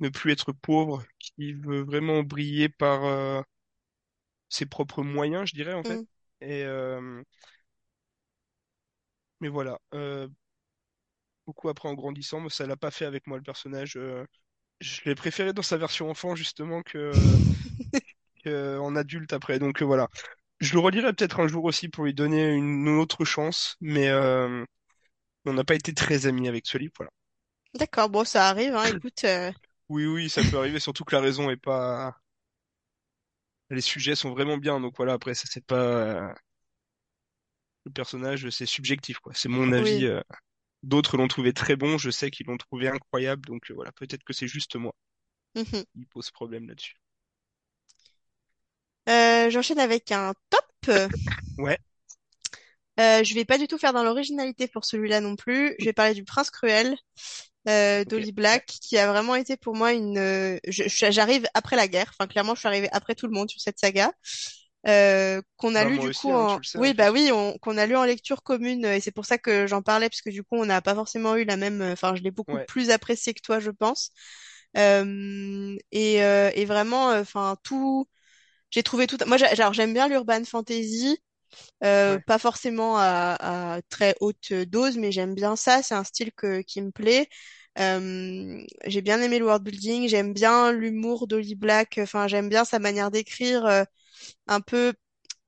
ne plus être pauvre, qui veut vraiment briller par euh, ses propres moyens, je dirais en fait. Mm. Et euh, mais voilà, euh, beaucoup après en grandissant, mais ça l'a pas fait avec moi le personnage. euh, je l'ai préféré dans sa version enfant justement que, que en adulte après. Donc euh, voilà. Je le relirai peut-être un jour aussi pour lui donner une autre chance, mais euh, on n'a pas été très amis avec ce livre. Voilà. D'accord, bon, ça arrive, hein. Écoute, euh, Oui, oui, ça peut arriver, surtout que la raison est pas. Les sujets sont vraiment bien, donc voilà. Après, ça c'est pas le personnage, c'est subjectif quoi. C'est mon avis. oui. euh. D'autres l'ont trouvé très bon, je sais qu'ils l'ont trouvé incroyable, donc euh, voilà. Peut-être que c'est juste moi Mhm. qui pose problème là-dessus. Euh, j'enchaîne avec un top. Ouais, Euh, je vais pas du tout faire dans l'originalité pour celui-là non plus. Je vais parler du Prince Cruel euh, ok, d'Holly Black, qui a vraiment été pour moi une. euh, j'arrive après la guerre. Enfin, clairement, je suis arrivée après tout le monde sur cette saga. Euh, qu'on a bah lu du aussi, coup hein, en sais oui bah plus. oui on... qu'on a lu en lecture commune et c'est pour ça que j'en parlais parce que du coup on n'a pas forcément eu la même enfin je l'ai beaucoup Ouais, plus apprécié que toi je pense Euh, et, euh, et vraiment enfin tout j'ai trouvé tout moi j'aime bien l'urban fantasy Euh, Ouais, pas forcément à, à très haute dose, mais j'aime bien ça. C'est un style que, qui me plaît. Euh, j'ai bien aimé le world building, j'aime bien l'humour d'Holly Black. Enfin, j'aime bien sa manière d'écrire, euh, un peu,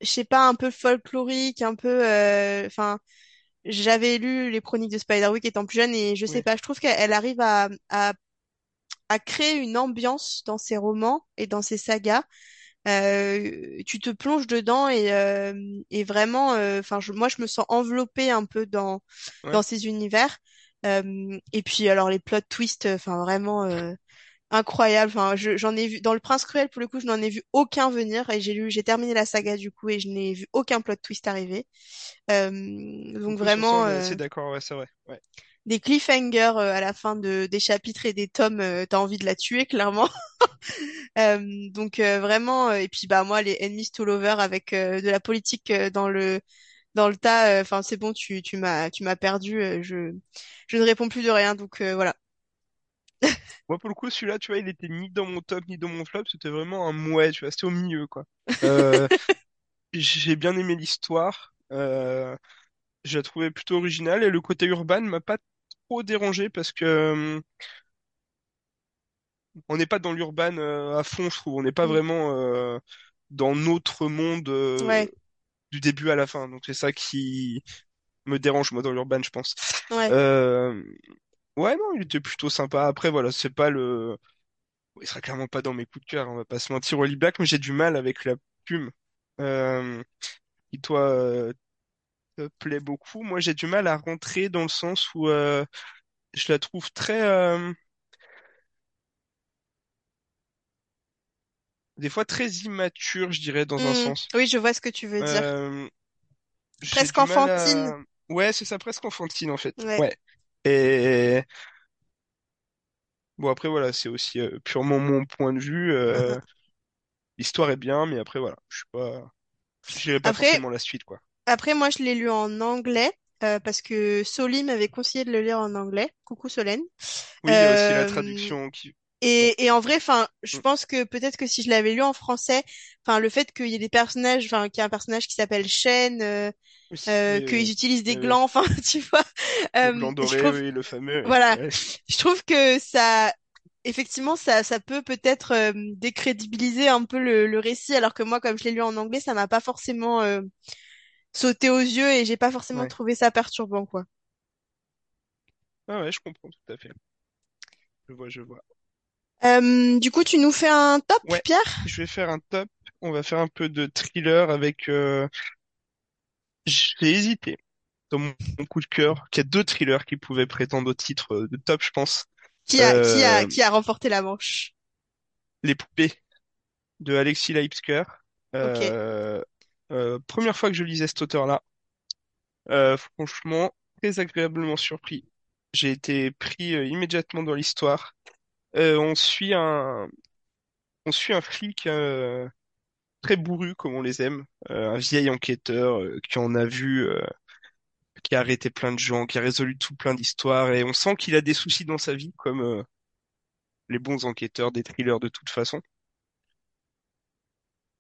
je sais pas, un peu folklorique, un peu. euh, Enfin, j'avais lu les Chroniques de Spiderwick étant plus jeune et je sais pas, je trouve qu'elle arrive à, à à créer une ambiance dans ses romans et dans ses sagas euh, tu te plonges dedans et, euh, et vraiment, euh, enfin, je, moi, je me sens enveloppée un peu dans ouais. dans ces univers. Euh, et puis, alors les plot twists, enfin, vraiment euh, incroyables. Enfin, je- j'en ai vu dans Le Prince Cruel pour le coup, je n'en ai vu aucun venir et j'ai lu, j'ai terminé la saga du coup et je n'ai vu aucun plot twist arriver. Euh, donc vraiment euh, assez d'accord, ouais, c'est vrai. Ouais. Des cliffhangers euh, à la fin de des chapitres et des tomes, euh, t'as envie de la tuer clairement. Euh, donc vraiment, et puis bah moi les enemies to lovers avec de la politique dans le dans le tas, enfin c'est bon, tu tu m'as tu m'as perdu, je je ne réponds plus de rien, donc voilà. Moi, pour le coup, celui-là, tu vois, il était ni dans mon top, ni dans mon flop, c'était vraiment un mouet, tu vois, c'était au milieu, quoi. Euh, j'ai bien aimé l'histoire, euh, je la trouvais plutôt originale, et le côté urbain m'a pas trop dérangé parce que euh, on n'est pas dans l'urban euh, à fond, je trouve. On n'est pas Mm. vraiment euh, dans notre monde euh, Ouais, du début à la fin. Donc c'est ça qui me dérange moi dans l'urban, je pense. ouais. Euh, ouais, non, il était plutôt sympa. Après, voilà, c'est pas le, il sera clairement pas dans mes coups de cœur. On va pas se mentir, Wally Black, mais j'ai du mal avec la plume euh, qui toi plaît beaucoup. Moi, j'ai du mal à rentrer dans le sens où euh, je la trouve très, euh, des fois très immature, je dirais, dans un Mm. sens. Oui, je vois ce que tu veux dire. Euh, j'ai Presque du mal enfantine. à... Ouais, c'est ça, presque enfantine en fait. Ouais. Ouais. Et bon, après, voilà, c'est aussi euh, purement mon point de vue. euh, L'histoire est bien, mais après, voilà, je suis pas... J'irai pas Après, forcément la suite, quoi. Après moi je l'ai lu en anglais euh, parce que Soli m'avait conseillé de le lire en anglais. Coucou Solène. Oui, il y a aussi la Euh, traduction qui... Et, et en vrai, enfin, je Mm. pense que peut-être que si je l'avais lu en français, enfin, le fait qu'il y ait des personnages, enfin, qu'il y a un personnage qui s'appelle Shen, euh, Oui, euh, oui, qu'ils oui. utilisent des Oui, oui. glands, enfin, tu vois, Le euh, je doré, trouve, oui, le fameux, voilà, Ouais. je trouve que ça, effectivement, ça, ça peut peut-être euh, décrédibiliser un peu le, le récit, alors que moi, comme je l'ai lu en anglais, ça m'a pas forcément euh, sauté aux yeux et j'ai pas forcément Ouais. trouvé ça perturbant, quoi. Ah ouais, je comprends tout à fait. Je vois, je vois. Euh, du coup, tu nous fais un top, Ouais, Pierre? je vais faire un top. On va faire un peu de thriller avec... euh, J'ai hésité. dans mon mon coup de cœur, qu'il y a deux thrillers qui pouvaient prétendre au titre euh, de top, je pense. Qui a, qui a, Euh, qui a remporté la manche? Les poupées de Alexis Leipzger. Ok. Euh, première fois que je lisais cet auteur-là, euh, franchement, très agréablement surpris. J'ai été pris euh, immédiatement dans l'histoire. On suit un, on suit un flic euh, très bourru, comme on les aime, un vieil enquêteur qui en a vu, qui a arrêté plein de gens, qui a résolu tout plein d'histoires, et on sent qu'il a des soucis dans sa vie, comme les bons enquêteurs des thrillers de toute façon.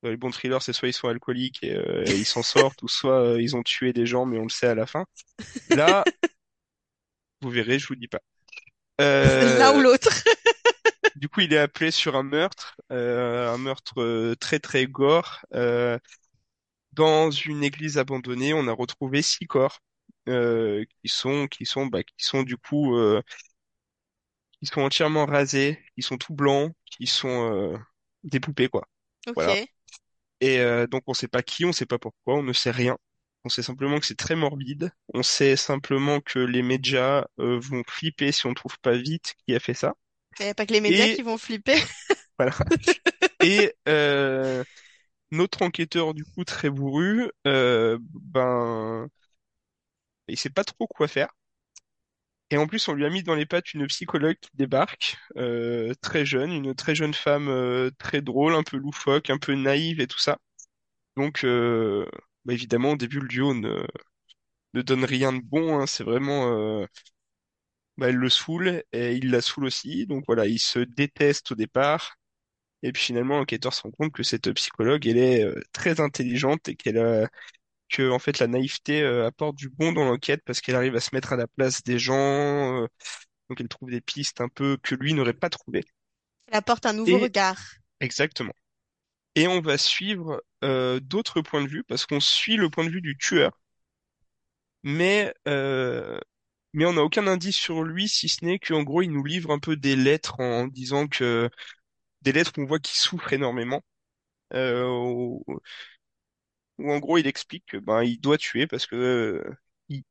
Euh, Les bons thrillers, c'est soit ils sont alcooliques et, euh, et ils s'en sortent, ou soit euh, ils ont tué des gens, mais on le sait à la fin. Là, vous verrez, je vous dis pas. L'un ou Euh, l'autre. du coup, il est appelé sur un meurtre, euh, un meurtre euh, très très gore. Euh, dans une église abandonnée, on a retrouvé six corps euh, qui sont qui sont bah, qui sont du coup euh, qui sont entièrement rasés, qui sont tout blancs, qui sont euh, des poupées quoi. Voilà. Et euh, donc on sait pas qui, on sait pas pourquoi, on ne sait rien. On sait simplement que c'est très morbide. On sait simplement que les médias euh, vont flipper si on trouve pas vite qui a fait ça. Il n'y a pas que les médias qui Et vont flipper. voilà. Et euh, notre enquêteur du coup très bourru, euh, ben il sait pas trop quoi faire. Et en plus on lui a mis dans les pattes une psychologue qui débarque, euh, très jeune, une très jeune femme euh, très drôle, un peu loufoque, un peu naïve et tout ça. Donc euh, bah, évidemment au début le duo ne ne donne rien de bon. hein. C'est vraiment, euh, bah, elle le saoule et il la saoule aussi. Donc voilà, ils se détestent au départ. Et puis finalement, l'enquêteur se rend compte que cette psychologue, elle est euh, très intelligente et qu'elle a que en fait la naïveté euh, apporte du bon dans l'enquête parce qu'elle arrive à se mettre à la place des gens, euh, donc elle trouve des pistes un peu que lui n'aurait pas trouvées. Elle apporte un nouveau Et regard. exactement. Et on va suivre euh, d'autres points de vue parce qu'on suit le point de vue du tueur, mais euh, mais on n'a aucun indice sur lui si ce n'est qu'en gros il nous livre un peu des lettres en disant que des lettres qu'on voit qu'il souffre énormément. Euh, où en gros il explique que ben il doit tuer parce que euh, il,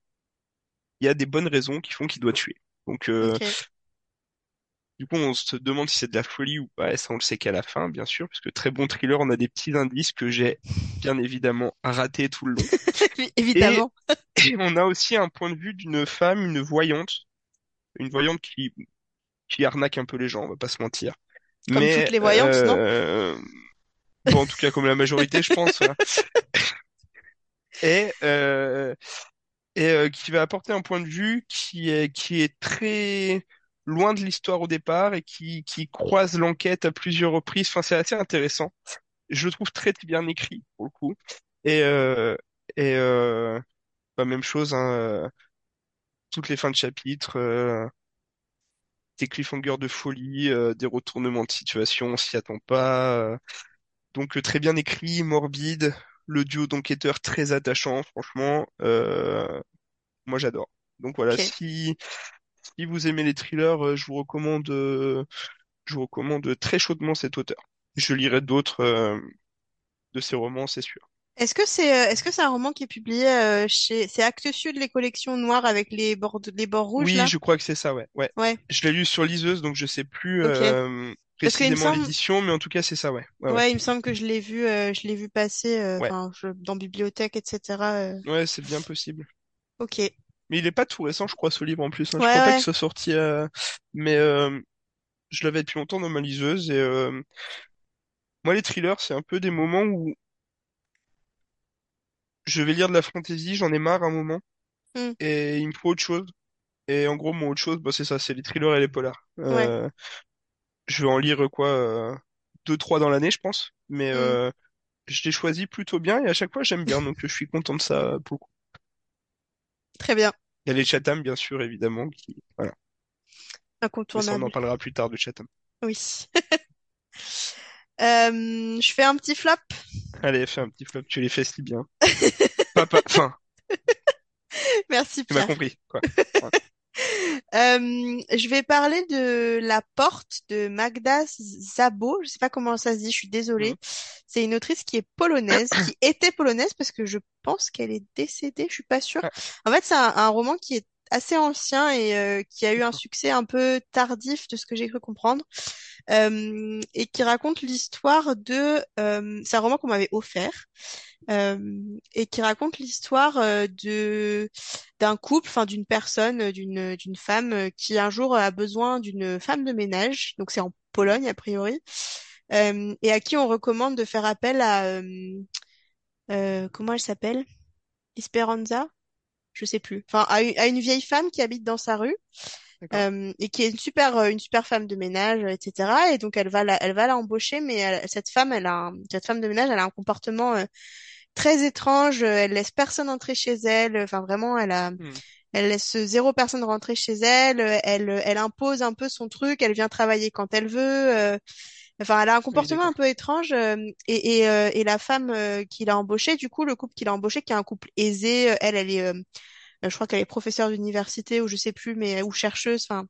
il y a des bonnes raisons qui font qu'il doit tuer. Donc euh, Ok. du coup on se demande si c'est de la folie ou pas, et ça on le sait qu'à la fin bien sûr, parce que très bon thriller, on a des petits indices que j'ai bien évidemment ratés tout le long. Et, Évidemment, et on a aussi un point de vue d'une femme, une voyante, une voyante qui qui arnaque un peu les gens, on va pas se mentir. comme toutes Mais les voyantes, non? euh, en tout cas comme la majorité je pense. Et euh, et euh, qui va apporter un point de vue qui est, qui est très loin de l'histoire au départ et qui, qui croise l'enquête à plusieurs reprises. Enfin, c'est assez intéressant. Je le trouve très bien écrit pour le coup. Et, euh, et euh, bah, même chose, hein, euh, toutes les fins de chapitre, euh, des cliffhangers de folie, euh, des retournements de situation, on s'y attend pas. euh. Donc euh, très bien écrit, morbide, le duo d'enquêteurs très attachant, franchement. Euh, moi j'adore. Donc voilà, si Si vous aimez les thrillers, euh, je vous recommande, je vous recommande très chaudement cet auteur. Je lirai d'autres euh, de ses romans, c'est sûr. Est-ce que c'est est-ce que c'est un roman qui est publié euh, chez c'est Actes Sud, les collections noires avec les bords les bords rouges Oui, là? je crois que c'est ça, ouais. Ouais. Ouais, Je l'ai lu sur liseuse, donc je sais plus euh, Précisément semble l'édition, mais en tout cas c'est ça, ouais. Ouais, ouais. ouais, il me semble que je l'ai vu euh, je l'ai vu passer euh, je- dans bibliothèque etc. euh. ouais, c'est bien possible. Ok. Mais il est pas tout récent, je crois, ce livre en plus. Hein. Je crois pas qu'il soit sorti, euh, mais euh, je l'avais depuis longtemps dans ma liseuse. Et euh, moi, les thrillers, c'est un peu des moments où je vais lire de la fantasy, j'en ai marre un moment, Hmm. et il me faut autre chose. Et en gros, mon autre chose, bah, c'est ça, c'est les thrillers et les polars. Ouais. Je vais en lire quoi, euh, deux, trois dans l'année, je pense. Mais Hmm. euh, je les choisis plutôt bien et à chaque fois, j'aime bien. Donc, je suis content de ça euh, pour le coup. Très bien. Il y a les Chatham, bien sûr, évidemment. Qui... Voilà. Ça, on en Incontournable. parlera plus tard de Chatham. Oui. Euh, je fais un petit flop. Allez, fais un petit flop, tu les fais si bien. Papa, enfin, Merci tu m'as Pierre. compris, quoi. Ouais. Euh, je vais parler de La Porte de Magda Szabo. Je sais pas comment ça se dit, je suis désolée. Mhm. C'est une autrice qui est polonaise, qui était polonaise parce que je pense qu'elle est décédée, je suis pas sûre. En fait, c'est un, un roman qui est assez ancien et euh, qui a eu un succès un peu tardif de ce que j'ai cru comprendre, euh, et qui raconte l'histoire de... euh, c'est un roman qu'on m'avait offert et qui raconte l'histoire de d'un couple, enfin d'une personne, d'une d'une femme qui un jour a besoin d'une femme de ménage. Donc c'est en. Pologne a priori, et à qui on recommande de faire appel à euh, euh, comment elle s'appelle? Esperanza? Je sais plus. Enfin à une, à une vieille femme qui habite dans sa rue euh, et qui est une super une super femme de ménage, etc. Et donc elle va la elle va la embaucher, mais elle- cette femme elle a un- cette femme de ménage elle a un comportement euh, très étrange. euh, Elle laisse personne entrer chez elle. Enfin, vraiment, elle a, Mhm. elle laisse zéro personne rentrer chez elle. euh, Elle, elle impose un peu son truc. Elle vient travailler quand elle veut. euh, Enfin, elle a un Oui, comportement un peu étrange. euh, Et, et, euh, et la femme euh, qui l'a embauchée, du coup, le couple qui l'a embauchée, qui est un couple aisé. euh, Elle, elle est, euh, je crois qu'elle est professeure d'université ou je sais plus, mais ou chercheuse. Enfin,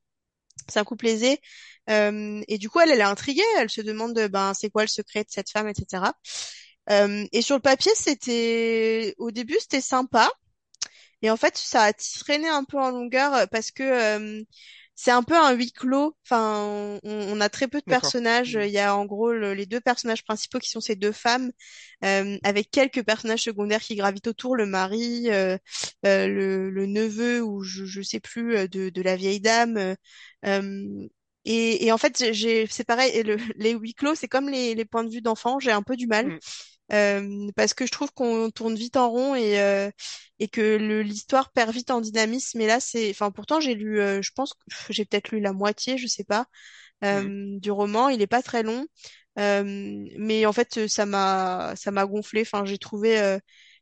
c'est un couple aisé. Euh, et du coup, elle, elle est intriguée. Elle se demande, euh, ben, c'est quoi le secret de cette femme, etc. Euh, et sur le papier, c'était, au début, c'était sympa. Et en fait, ça a traîné un peu en longueur euh, parce que euh, c'est un peu un huis clos. Enfin, on, on a très peu de personnages. Mhm. Il y a en gros le- les deux personnages principaux qui sont ces deux femmes, euh, avec quelques personnages secondaires qui gravitent autour, le mari, euh, euh, le, le neveu ou je, je sais plus de, de la vieille dame. et, et en fait, j'ai, c'est pareil. Et le, les huis clos, c'est comme les, les points de vue d'enfants. J'ai un peu du mal Mhm. Euh, parce que je trouve qu'on tourne vite en rond et euh, et que l'histoire perd vite en dynamisme. Et là, c'est, enfin, pourtant j'ai lu, euh, je pense j'ai peut-être lu la moitié, je sais pas, euh, du roman. Il est pas très long, euh, mais en fait, ça m'a ça m'a gonflé. Enfin, j'ai trouvé euh,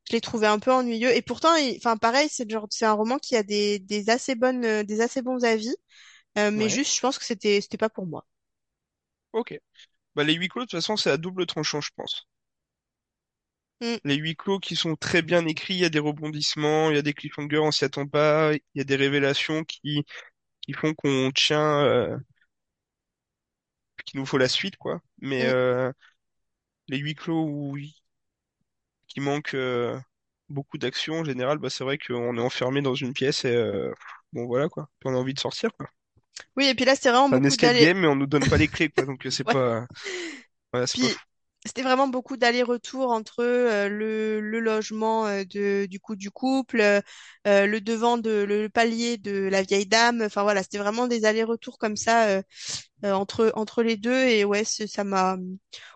Je l'ai trouvé un peu ennuyeux. Et pourtant, enfin, pareil, c'est genre, c'est un roman qui a des, des assez bonnes, des assez bons avis. Euh, mais Ouais. juste, je pense que c'était, c'était pas pour moi. Ok. Bah, les huis clos, de toute façon, c'est à double tranchant, je pense. Mm. Les huis clos qui sont très bien écrits, il y a des rebondissements, il y a des cliffhangers, on s'y attend pas, il y a des révélations qui, qui font qu'on tient, euh, qu'il nous faut la suite, quoi. Mais Mm. euh, les huis clos où il qui manque euh, beaucoup d'action en général, bah, c'est vrai qu'on est enfermé dans une pièce et euh, bon voilà quoi. Puis on a envie de sortir quoi. Oui, et puis là, c'était vraiment C'est un beaucoup escape d'aller. game mais on nous donne pas les clés quoi, donc euh, c'est Ouais. pas, voilà, c'est pas Puis fou. C'était vraiment beaucoup d'allers-retours entre euh, le, le logement euh, de, du coup du couple, euh, euh, le devant de le palier de la vieille dame. Enfin voilà, c'était vraiment des allers-retours comme ça euh, euh, entre entre les deux. Et ouais, ça m'a.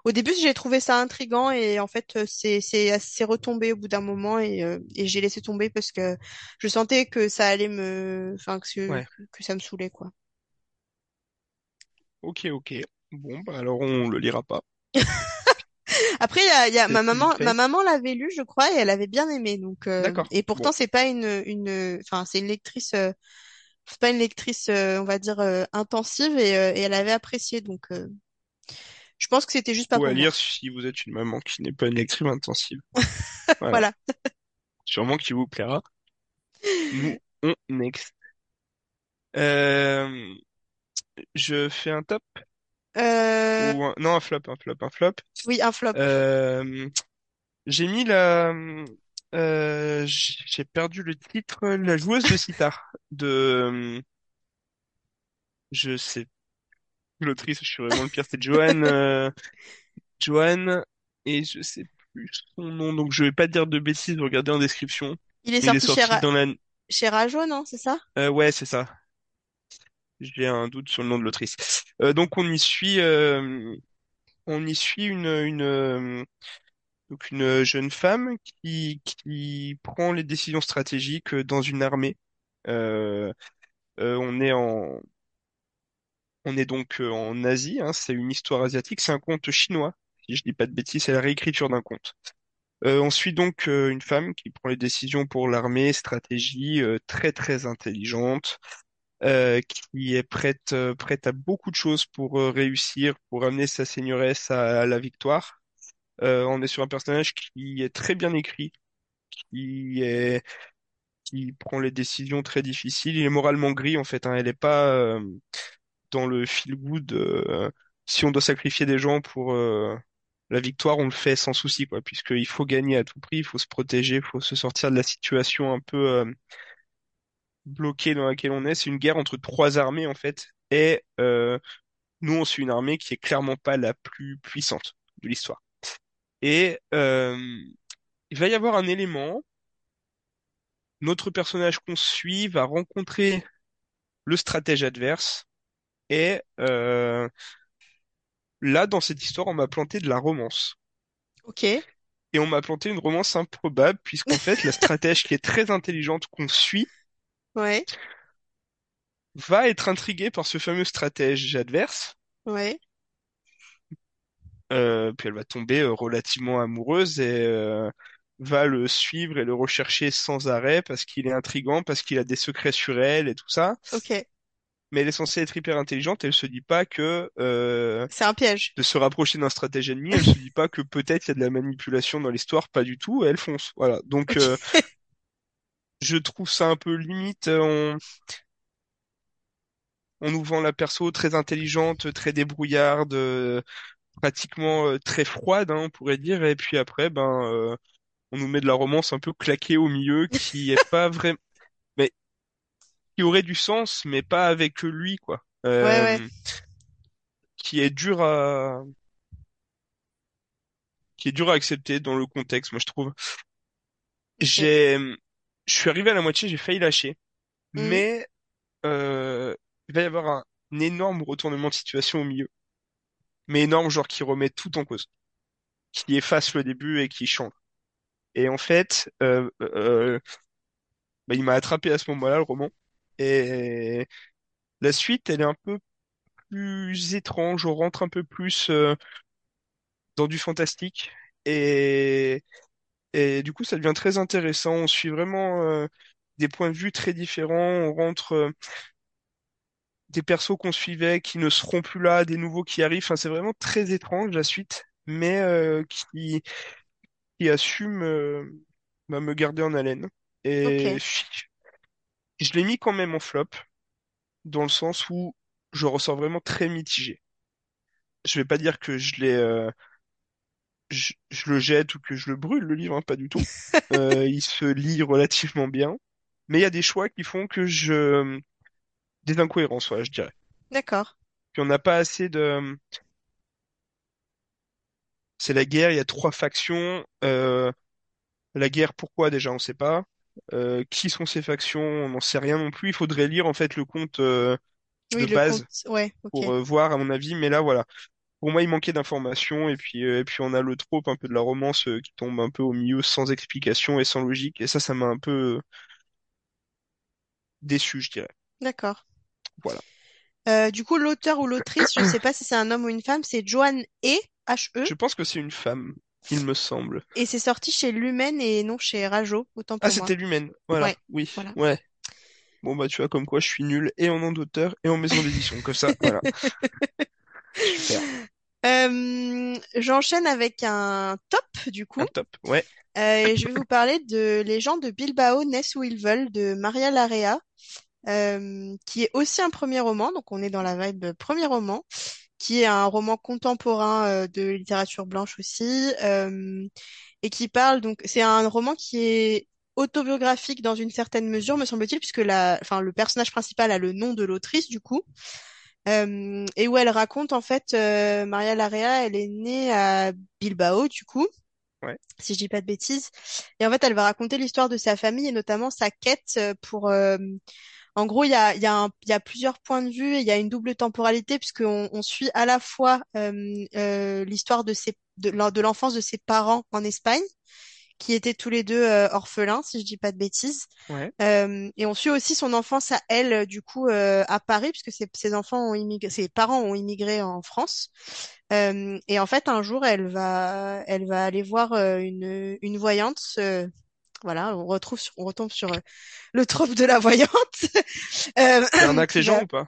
Au début, j'ai trouvé ça intriguant et en fait, c'est c'est c'est retombé au bout d'un moment et euh, et j'ai laissé tomber parce que je sentais que ça allait me, enfin que Ouais, que ça me saoulait quoi. ok ok. Bon bah alors on le lira pas. Après, y a, y a- ma maman, ma maman l'avait lu, je crois, et elle avait bien aimé. Donc, euh, et Bon, pourtant, c'est pas une, une, enfin, c'est une lectrice, euh, c'est pas une lectrice, euh, on va dire, euh, intensive, et, euh, et elle avait apprécié. Donc, euh, je pense que c'était juste pas ou à lire si vous êtes une maman qui n'est pas une lectrice intensive. Voilà. Voilà. Sûrement qui vous plaira. Nous on next. Euh, je fais un top Euh, ou un... non un flop un flop un flop. oui, un flop. Euh, J'ai mis la, euh, j'ai perdu le titre, la joueuse de sitar de, je sais, l'autrice, je suis vraiment le pire, c'est Joanne, euh, Joanne, et je sais plus son nom, donc je vais pas dire de bêtises, regardez en description. Il est Il est sorti chez, Ra- dans la, chez Rajo, non, c'est ça? euh, ouais, c'est ça. J'ai un doute sur le nom de l'autrice. Euh, donc on y suit, euh, on y suit une, une, euh, donc une jeune femme qui, qui prend les décisions stratégiques dans une armée. On est en, on est donc en Asie, hein, c'est une histoire asiatique, c'est un conte chinois, si je dis pas de bêtises, c'est la réécriture d'un conte. On suit donc une femme qui prend les décisions pour l'armée, stratégie, très très intelligente, euh, qui est prête, euh, prête à beaucoup de choses pour euh, réussir, pour amener sa seigneuresse à, la victoire. Euh, on est sur un personnage qui est très bien écrit, qui est, qui prend les décisions très difficiles. Il est moralement gris en fait, hein, elle est pas, euh, dans le feel good, euh, si on doit sacrifier des gens pour la victoire, on le fait sans souci, quoi, puisqu'il faut gagner à tout prix, il faut se protéger, il faut se sortir de la situation un peu bloquée dans laquelle on est. C'est une guerre entre trois armées, en fait, et euh, nous, on suit une armée qui est clairement pas la plus puissante de l'histoire. Et euh, il va y avoir un élément, notre personnage qu'on suit va rencontrer le stratège adverse, et euh, là, dans cette histoire, on m'a planté de la romance. Ok. Et on m'a planté une romance improbable, puisqu'en fait, la stratège qui est très intelligente qu'on suit Ouais. va être intriguée par ce fameux stratège adverse. Ouais. Euh, puis elle va tomber euh, relativement amoureuse et euh, va le suivre et le rechercher sans arrêt parce qu'il est intriguant, parce qu'il a des secrets sur elle et tout ça. Ok. Mais elle est censée être hyper intelligente. Elle se dit pas que euh, C'est un piège. de se rapprocher d'un stratège ennemi, elle se dit pas que peut-être il y a de la manipulation dans l'histoire, pas du tout. Et elle fonce. Voilà. Donc Ok. euh, je trouve ça un peu limite. On On nous vend la perso très intelligente, très débrouillarde, euh, pratiquement euh, très froide, hein, on pourrait dire. Et puis après, ben, euh, on nous met de la romance un peu claquée au milieu, qui est pas vrai, mais qui aurait du sens, mais pas avec lui, quoi. Ouais, ouais. Euh, qui est dur à, qui est dur à accepter dans le contexte, moi je trouve. J'ai, je suis arrivé à la moitié, j'ai failli lâcher, Mhm. mais euh, il va y avoir un, un énorme retournement de situation au milieu, mais énorme, genre qui remet tout en cause, qui efface le début et qui change. Et en fait, euh, euh, bah, il m'a attrapé à ce moment-là, le roman. Et la suite, elle est un peu plus étrange. On rentre un peu plus euh, dans du fantastique. Et Et du coup, ça devient très intéressant. On suit vraiment euh, des points de vue très différents. On rentre euh, des persos qu'on suivait qui ne seront plus là, des nouveaux qui arrivent. Enfin, c'est vraiment très étrange la suite, mais euh, qui, qui assume euh, bah, me garder en haleine. Et Ok, je l'ai mis quand même en flop, dans le sens où je ressors vraiment très mitigé. Je vais pas dire que je l'ai, euh, je, je le jette ou que je le brûle, le livre, hein, pas du tout. Euh, il se lit relativement bien, mais il y a des choix qui font que je... Des incohérences, voilà, je dirais. d'accord. Puis on n'a pas assez de... C'est la guerre, il y a trois factions. Euh, la guerre, pourquoi déjà, on sait pas. Euh, qui sont ces factions, on n'en sait rien non plus. Il faudrait lire en fait le conte euh, de compte. base Ouais, ok. pour euh, voir, à mon avis. Mais là, voilà. Pour moi, il manquait d'informations. Et puis, euh, et puis on a le trope un peu de la romance euh, qui tombe un peu au milieu sans explication et sans logique. Et ça, ça m'a un peu euh, déçu, je dirais. D'accord. Voilà. Euh, du coup, l'auteur ou l'autrice, je sais pas si c'est un homme ou une femme, c'est Joanne E. H-E. Je pense que c'est une femme, il me semble. Et c'est sorti chez Lumen et non chez Rajo, autant Ah, pour moi. c'était l'humaine. Voilà. Ouais, Oui. voilà. Ouais. Bon, bah, tu vois, comme quoi je suis nul et en nom d'auteur et en maison d'édition. Comme ça, voilà. Euh, j'enchaîne avec un top, du coup. Un top. Ouais. Euh, et je vais vous parler de Les gens de Bilbao naissent où ils veulent de Maria Larrea, euh, qui est aussi un premier roman. Donc, on est dans la vibe premier roman, qui est un roman contemporain de littérature blanche aussi, et qui parle. Donc, c'est un roman qui est autobiographique dans une certaine mesure, me semble-t-il, puisque la, enfin, le personnage principal a le nom de l'autrice, du coup. Euh, et où elle raconte en fait euh, Maria Larrea, elle est née à Bilbao du coup, Ouais. si je dis pas de bêtises. Et en fait, elle va raconter l'histoire de sa famille et notamment sa quête euh, pour. euh, en gros, il y a, y a un- y a plusieurs points de vue et il y a une double temporalité puisqu'on on suit à la fois euh, l'histoire de ses de l'enfance de ses parents en Espagne qui étaient tous les deux euh, orphelins, si je dis pas de bêtises. Ouais. Euh, et on suit aussi son enfance à elle, euh, du coup, euh, à Paris, puisque ses, ses enfants ont immigré, ses parents ont immigré en France. Euh, et en fait, un jour, elle va, elle va aller voir euh, une, une voyante. euh, voilà, on retrouve, sur- on retombe sur euh, le trope de la voyante, euh, arnaque qui les gens ou pas?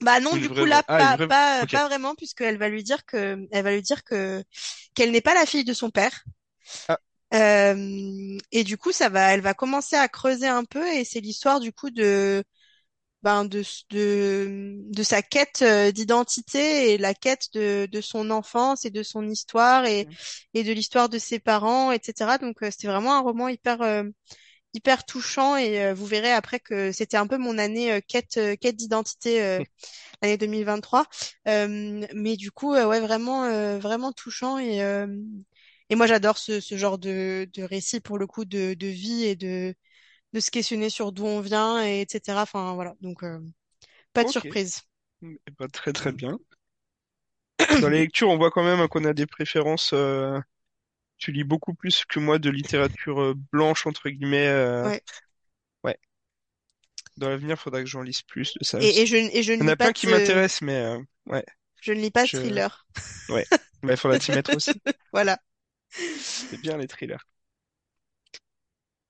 Bah non, du coup vraie? là, Ah, pas, vraie. pas, Ok. pas vraiment, puisqu'elle va lui dire que, elle va lui dire que qu'elle n'est pas la fille de son père. Ah, Euh, et du coup, ça va, elle va commencer à creuser un peu, et c'est l'histoire du coup de ben, de, de, de sa quête euh, d'identité et la quête de, de son enfance et de son histoire et, et de l'histoire de ses parents, etc. Donc, euh, c'était vraiment un roman hyper, euh, hyper touchant et euh, vous verrez après que c'était un peu mon année euh, quête, euh, quête d'identité, l'année 2023. Euh, mais du coup, ouais, vraiment, vraiment touchant et, et moi, j'adore ce, ce genre de, de récit pour le coup de, de vie et de, de se questionner sur d'où on vient et etc. Enfin, voilà. Donc, euh, pas de surprise. Ben, très très bien. Dans les lectures, on voit quand même qu'on a des préférences. euh, Tu lis beaucoup plus que moi de littérature euh, blanche entre guillemets. euh, Ouais. Ouais. Dans l'avenir, faudra que j'en lise plus de ça Et, je, et je ne Il y en a pas plein qui de, m'intéressent, mais euh, ouais. je ne lis pas de Je. thriller. Ouais. Mais il faudra t'y mettre aussi. Voilà. C'est bien les thrillers.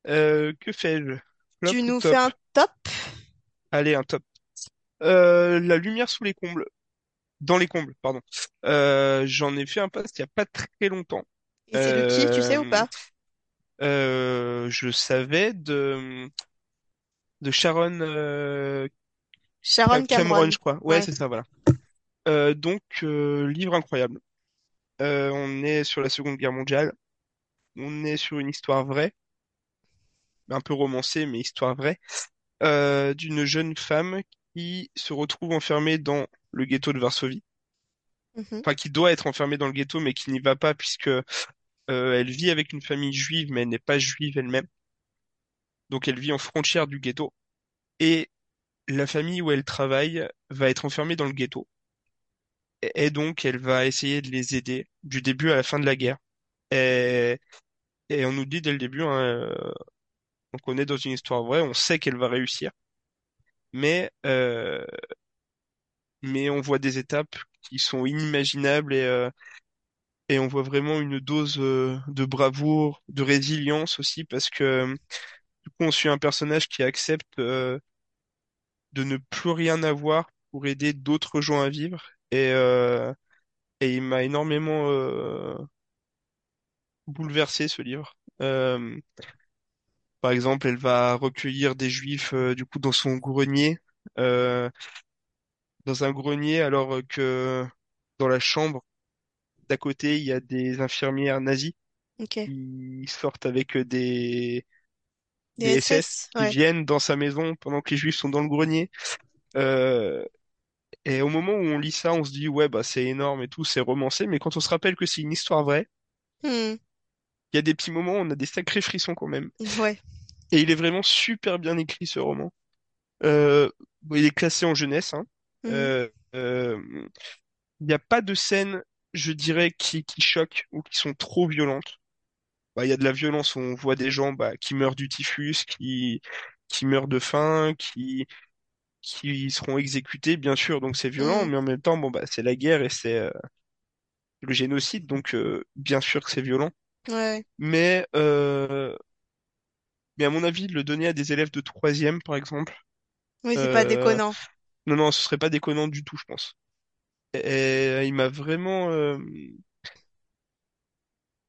Euh, que fais-je? Flop Tu ou nous fais top? un top? Allez, un top. Euh, La lumière sous les combles. Dans les combles, pardon. Euh, j'en ai fait un post il y a pas très longtemps. et c'est de qui, tu sais ou Euh, pas? euh, je savais de de Sharon euh, Ca- Sharon Cameron, Cameron. je crois. Ouais, Ouais. c'est ça, voilà. Euh, donc euh, livre incroyable. Euh, on est sur la Seconde Guerre mondiale. On est sur une histoire vraie, un peu romancée, mais histoire vraie, euh, d'une jeune femme qui se retrouve enfermée dans le ghetto de Varsovie. Mhm. Enfin, qui doit être enfermée dans le ghetto, mais qui n'y va pas puisque euh, elle vit avec une famille juive, mais elle n'est pas juive elle-même. Donc elle vit en frontière du ghetto. Et la famille où elle travaille va être enfermée dans le ghetto. Et donc elle va essayer de les aider du début à la fin de la guerre. Et, on nous dit dès le début, hein, euh, on est dans une histoire vraie, on sait qu'elle va réussir. Mais, euh, on voit des étapes qui sont inimaginables et, euh, on voit vraiment une dose de bravoure, de résilience aussi, parce que du on suit un personnage qui accepte de ne plus rien avoir pour aider d'autres gens à vivre. Et, euh, et il m'a énormément euh, bouleversé ce livre. Euh, par exemple, elle va recueillir des juifs euh, du coup dans son grenier, euh, dans un grenier, alors que dans la chambre d'à côté, il y a des infirmières nazies Ok. qui sortent avec des Des des SS SS? qui Ouais. viennent dans sa maison pendant que les juifs sont dans le grenier. Euh, et au moment où on lit ça, on se dit ouais bah c'est énorme et tout, c'est romancé, mais quand on se rappelle que c'est une histoire vraie, Hmm. il y a des petits moments où on a des sacrés frissons quand même. Ouais. Et il est vraiment super bien écrit ce roman. Euh, bon, il est classé en jeunesse, hein. Mhm. Euh, euh, il n'y a pas de scènes, je dirais, qui, qui choquent ou qui sont trop violentes. Bah, il y a de la violence, on voit des gens bah, qui meurent du typhus, qui, qui meurent de faim, qui, qui seront exécutés, bien sûr, donc c'est violent, Hmm. mais en même temps, bon, bah, c'est la guerre et c'est euh, le génocide, donc euh, bien sûr que c'est violent. Ouais. Mais, euh, mais à mon avis, le donner à des élèves de troisième, par exemple, Oui, c'est pas euh, déconnant. non, non, ce serait pas déconnant du tout, je pense. Et il m'a vraiment, euh,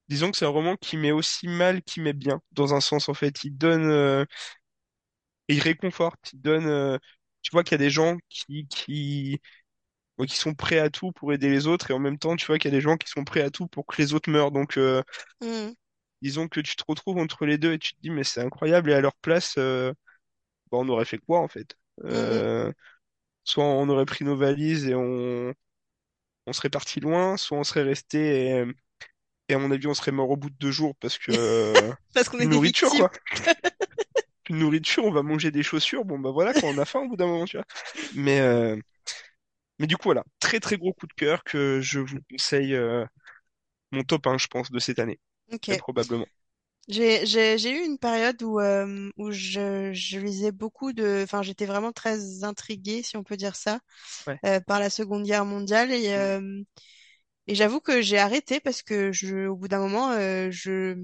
disons que c'est un roman qui met aussi mal qu'il met bien, dans un sens, en fait. Il donne, euh, il réconforte, il donne, euh, tu vois qu'il y a des gens qui, qui, ouais, qui sont prêts à tout pour aider les autres, et en même temps, tu vois qu'il y a des gens qui sont prêts à tout pour que les autres meurent. Donc, euh, Hmm. disons que tu te retrouves entre les deux et tu te dis, mais c'est incroyable, et à leur place, euh, bah, on aurait fait quoi, en fait? Hmm, hmm. Euh, soit on aurait pris nos valises et on, on serait parti loin, soit on serait resté et, et à mon avis, on serait mort au bout de deux jours parce que euh, Parce qu'on des nourriture, quoi. Une nourriture, on va manger des chaussures, bon bah voilà, quand on a faim au bout d'un moment, tu vois. Mais, euh, mais du coup, voilà, très très gros coup de cœur que je vous conseille, euh, mon top 1, je pense, de cette année, très Ok. probablement. J'ai, j'ai, j'ai eu une période où, euh, où je, je lisais beaucoup de... Enfin, j'étais vraiment très intriguée, si on peut dire ça, Ouais. euh, par la Seconde Guerre mondiale. Et, Mm. euh, et j'avoue que j'ai arrêté parce que je, au bout d'un moment, euh, je...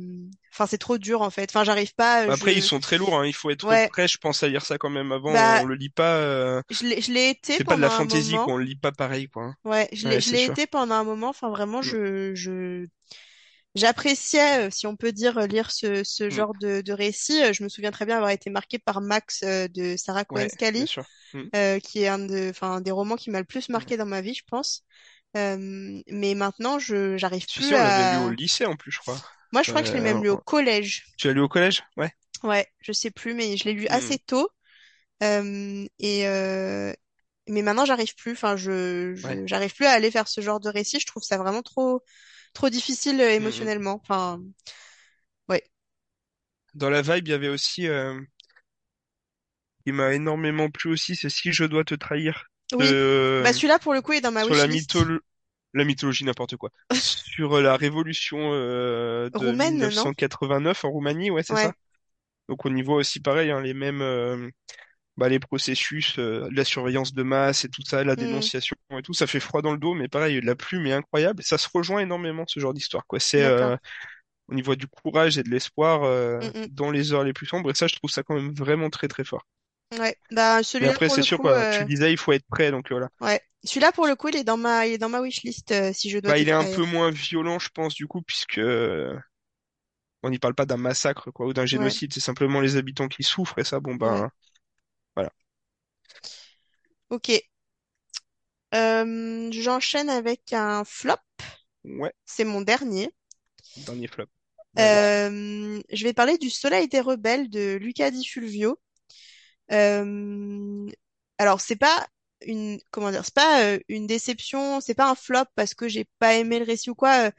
Enfin, c'est trop dur, en fait. Enfin, j'arrive pas... Bah, Après, ils sont très lourds, hein, il faut être Ouais, prêt, je pense, à lire ça quand même avant, bah, on le lit pas, euh, je l'ai, je l'ai été c'est pas de la fantaisie, moment. quoi, on le lit pas pareil, quoi. hein. Ouais, je l'ai, Ouais, l'ai été pendant un moment. Enfin, vraiment, Mm. je, je, J'appréciais, euh, si on peut dire, lire ce, ce Mm. genre de, de récit. Euh, Je me souviens très bien avoir été marquée par Max euh, de Sarah Cohen Ouais. Mm. euh, qui est un, de, enfin, des romans qui m'a le plus marqué dans ma vie, je pense. Euh, mais maintenant, je j'arrive plus sais, on l'avait lu au à... lycée en plus, je crois. Moi, je crois que je l'ai Euh, même lu au collège. tu l'as lu au collège? Ouais. Ouais, je sais plus, mais je l'ai lu Hmm. assez tôt. Euh, et euh, mais maintenant, j'arrive plus. Enfin, je, Ouais. j'arrive plus à aller vers ce genre de récit. Je trouve ça vraiment trop trop difficile euh, Hmm, hmm. émotionnellement. Enfin, ouais. Dans la vibe, il y avait aussi, euh, qui m'a énormément plu aussi, c'est Si je dois te trahir. Oui. Bah De, celui-là, pour le coup, est dans ma sur la wishlist. mytholo- la mythologie, n'importe quoi. Sur la révolution euh, de Roumaine, non? 1989 en Roumanie, ouais, c'est Ouais. ça. Donc on y voit aussi pareil, hein, les mêmes, euh, bah, les processus, euh, de la surveillance de masse et tout ça, la Hmm, dénonciation et tout, ça fait froid dans le dos, mais pareil, la plume est incroyable. Ça se rejoint énormément, ce genre d'histoire, quoi. C'est, euh, au niveau du courage et de l'espoir euh, Hmm, hmm. dans les heures les plus sombres. Et ça, je trouve ça quand même vraiment très très fort. Ouais. Bah celui-là, après, pour c'est le sûr coup, quoi. Tu euh, le disais, il faut être prêt. Donc euh, voilà. ouais. Celui-là, pour le coup, il est dans ma, il est dans ma wishlist, euh, si je dois Bah, il est un peu moins violent, je pense, du coup, puisque euh, on n'y parle pas d'un massacre quoi ou d'un Ouais. génocide. C'est simplement les habitants qui souffrent. Et ça, bon Ouais. ben voilà. Ok. Euh, j'enchaîne avec un flop. Ouais. C'est mon dernier. Dernier flop. Euh, je vais parler du Soleil des rebelles de Luca Di Fulvio. Euh, alors c'est pas une comment dire, c'est pas euh, une déception, c'est pas un flop parce que j'ai pas aimé le récit ou quoi. euh,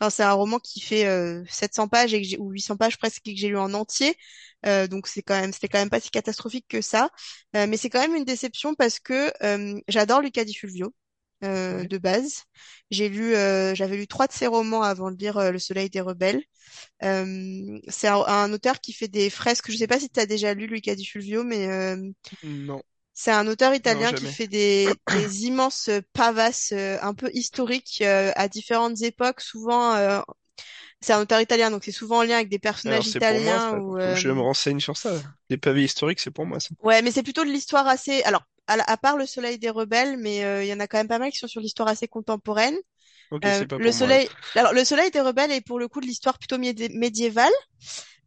Enfin c'est un roman qui fait euh, 700 pages et que ou 800 pages presque et que j'ai lu en entier. Donc c'est quand même c'était quand même pas si catastrophique que ça. Euh, mais c'est quand même une déception parce que j'adore Luca Di Fulvio. Euh, de base, j'ai lu, euh, j'avais lu trois de ses romans avant de lire euh, Le Soleil des Rebelles. Euh, c'est un, un auteur qui fait des fresques. Je sais pas si tu as déjà lu Luca Di Fulvio, mais euh, Non. C'est un auteur Non, italien qui fait des, des immenses pavasses euh, un peu historiques euh, à différentes époques. Souvent, euh, c'est un auteur italien, donc c'est souvent en lien avec des Alors personnages c'est pour moi italiens ou je me euh, renseigne sur ça. Les pavés historiques, c'est pour moi ça. ouais, mais c'est plutôt de l'histoire assez. Alors, à, part Le Soleil des rebelles, mais euh, il y en a quand même pas mal qui sont sur l'histoire assez contemporaine. Ok, Euh, c'est pas le pour moi alors. Soleil, alors Le Soleil des rebelles est pour le coup de l'histoire plutôt médi- médiévale.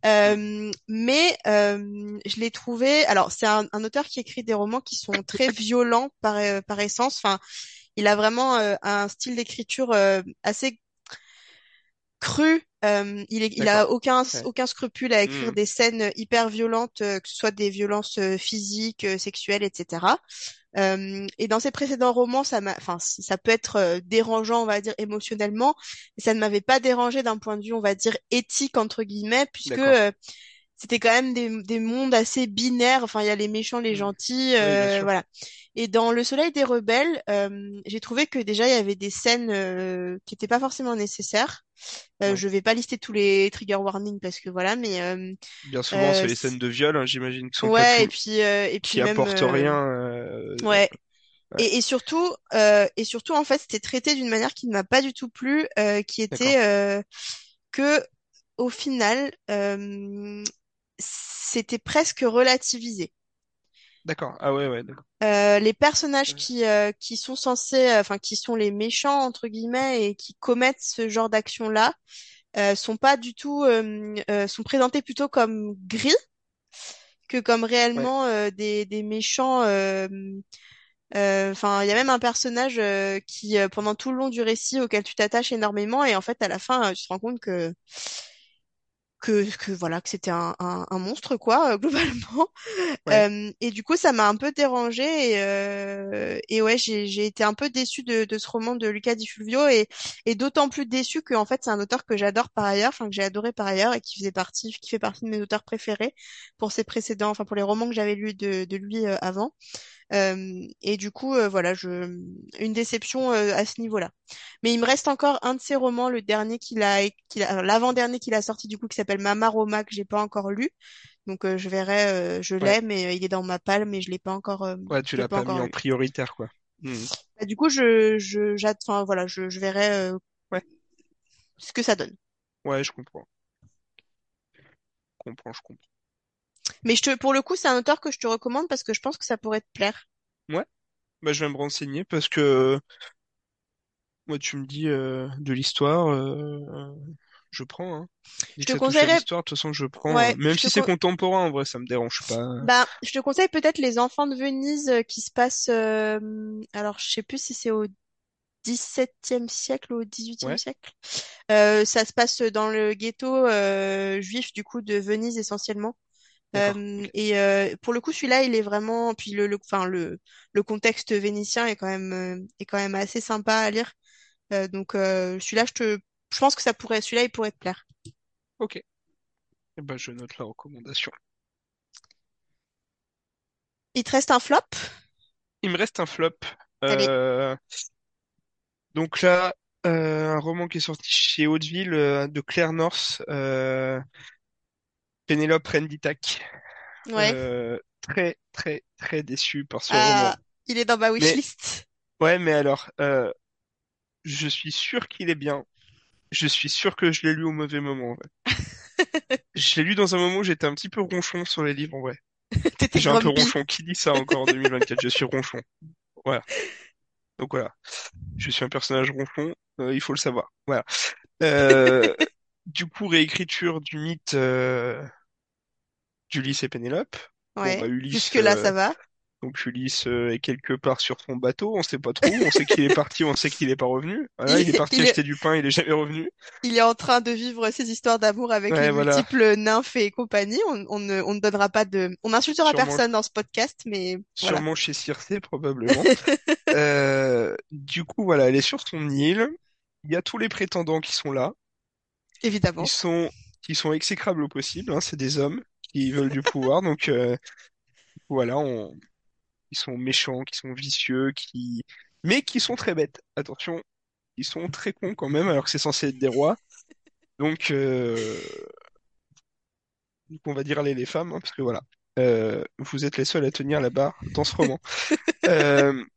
Euh, mais euh, je l'ai trouvé. Alors, c'est un, un auteur qui écrit des romans qui sont très violents par, par essence. Enfin, il a vraiment un style d'écriture euh, assez cru. Euh, il est, il D'accord. a aucun, Ouais. aucun scrupule à écrire Hmm, des scènes hyper violentes, euh, que ce soit des violences euh, physiques, sexuelles, etc. Euh, et dans ses précédents romans, ça m'a, enfin, ça peut être dérangeant, on va dire, émotionnellement, mais ça ne m'avait pas dérangé d'un point de vue, on va dire, éthique, entre guillemets, puisque euh, c'était quand même des, des mondes assez binaires. Enfin, il y a les méchants, les Hmm. gentils, Oui, euh, voilà. Et dans Le Soleil des rebelles, j'ai trouvé que déjà il y avait des scènes qui n'étaient pas forcément nécessaires. Euh, Ouais. je vais pas lister tous les trigger warnings parce que voilà, mais euh, Bien souvent, euh, c'est les scènes de viol, hein, j'imagine, qui sont pas ouais. Et puis et puis qui même apportent rien. ouais. Ouais. Et, et surtout, et surtout, en fait, c'était traité d'une manière qui ne m'a pas du tout plu, qui était que, au final, c'était presque relativisé. D'accord. Ah ouais, ouais, d'accord. Euh, les personnages qui, euh, qui sont censés, euh, enfin, qui sont les méchants, entre guillemets, et qui commettent ce genre d'action-là, euh, sont pas du tout, euh, euh, sont présentés plutôt comme gris que comme réellement euh, des, des méchants. euh, Euh, Enfin, il y a même un personnage euh, qui, euh, pendant tout le long du récit, auquel tu t'attaches énormément, et en fait, à la fin, tu te rends compte que que, que voilà, que c'était un, un, un monstre, quoi, euh, globalement. Ouais. Euh, et du coup, ça m'a un peu dérangée, et, euh, et ouais, j'ai été un peu déçue de, de ce roman de Luca Di Fulvio, et, et d'autant plus déçue que en fait, c'est un auteur que j'adore par ailleurs, enfin que j'ai adoré par ailleurs, et qui faisait partie, qui fait partie de mes auteurs préférés pour ses précédents, enfin pour les romans que j'avais lus de, de lui euh, avant. Et du coup, euh, voilà, je une déception euh, à ce niveau-là. Mais il me reste encore un de ses romans, le dernier qu'il a, qu'il a, alors, l'avant-dernier qu'il a sorti du coup, qui s'appelle Mama Roma, que j'ai pas encore lu. Donc euh, je verrai, euh, je Ouais. l'ai, mais euh, il est dans ma palle, mais je l'ai pas encore, Ouais, tu l'as pas pas mis en prioritaire, quoi. Hmm. Bah, du coup, je, je, j'attends, enfin, voilà, je, je verrai Ouais. ce que ça donne. Ouais, je comprends. Je comprends, je comprends. Mais je te, pour le coup, c'est un auteur que je te recommande parce que je pense que ça pourrait te plaire. Ouais. Bah, je vais me renseigner parce que moi, tu me dis euh, de l'histoire, euh, je prends. Hein. Dès Je que te ça touche à conseillerais, l'histoire, de toute façon, je prends. hein. ouais, Même je te, si c'est con- contemporain, en vrai, ça me dérange pas. Ben, je te conseille peut-être Les Enfants de Venise euh, qui se passe, euh, alors je sais plus si c'est au XVIIe siècle ou au XVIIIe Ouais, siècle. Euh, ça se passe dans le ghetto euh, juif du coup de Venise essentiellement. Euh, et euh, pour le coup, celui-là, il est vraiment, puis le, le, enfin le, le contexte vénitien est quand même, euh, est quand même assez sympa à lire. Donc celui-là, je te, je pense que ça pourrait, celui-là, il pourrait te plaire. Ok. Eh ben, je note la recommandation. Il te reste un flop? Il me reste un flop. Allez, Euh, donc là, euh, un roman qui est sorti chez Hauteville euh, de Claire North, Pénélope Renditac. ouais. Euh, très, très, très déçu par ce Ah, roman. il est dans ma Mais wishlist. ouais, mais alors, euh, je suis sûr qu'il est bien. Je suis sûr que je l'ai lu au mauvais moment. en vrai. Je l'ai lu dans un moment où j'étais un petit peu ronchon sur les livres, en vrai. J'ai un peu ronchon. Qui dit ça encore en 2024? Je suis ronchon. Voilà. Donc voilà. Je suis un personnage ronchon. euh, il faut le savoir. Voilà. Euh, du coup, réécriture du mythe euh, d'Ulysse et Pénélope. Bon, bah Ouais, Ulysse, jusque-là, ça euh, va. donc Ulysse euh, est quelque part sur son bateau. On sait pas trop. On sait qu'il est parti. On sait qu'il est pas revenu. Voilà, Il, il est parti il est, acheter du pain. Il est jamais revenu. il est en train de vivre ses histoires d'amour avec les Ouais, voilà. multiples nymphes et compagnie. On, on ne, on ne donnera pas de... On n'insultera Sûrement, personne dans ce podcast, mais voilà. sûrement chez Circé probablement. Euh, du coup, voilà, elle est sur son île. Il y a tous les prétendants qui sont là. Ils Évidemment. sont, qui sont exécrables au possible. hein, c'est des hommes qui veulent du pouvoir. Donc euh, voilà, on, ils sont méchants, qui sont vicieux, qui, mais qui sont très bêtes. Attention, ils sont très cons quand même, alors que c'est censé être des rois. Donc, euh, donc on va dire les, les femmes, hein, parce que voilà. Euh, vous êtes les seuls à tenir la barre dans ce roman.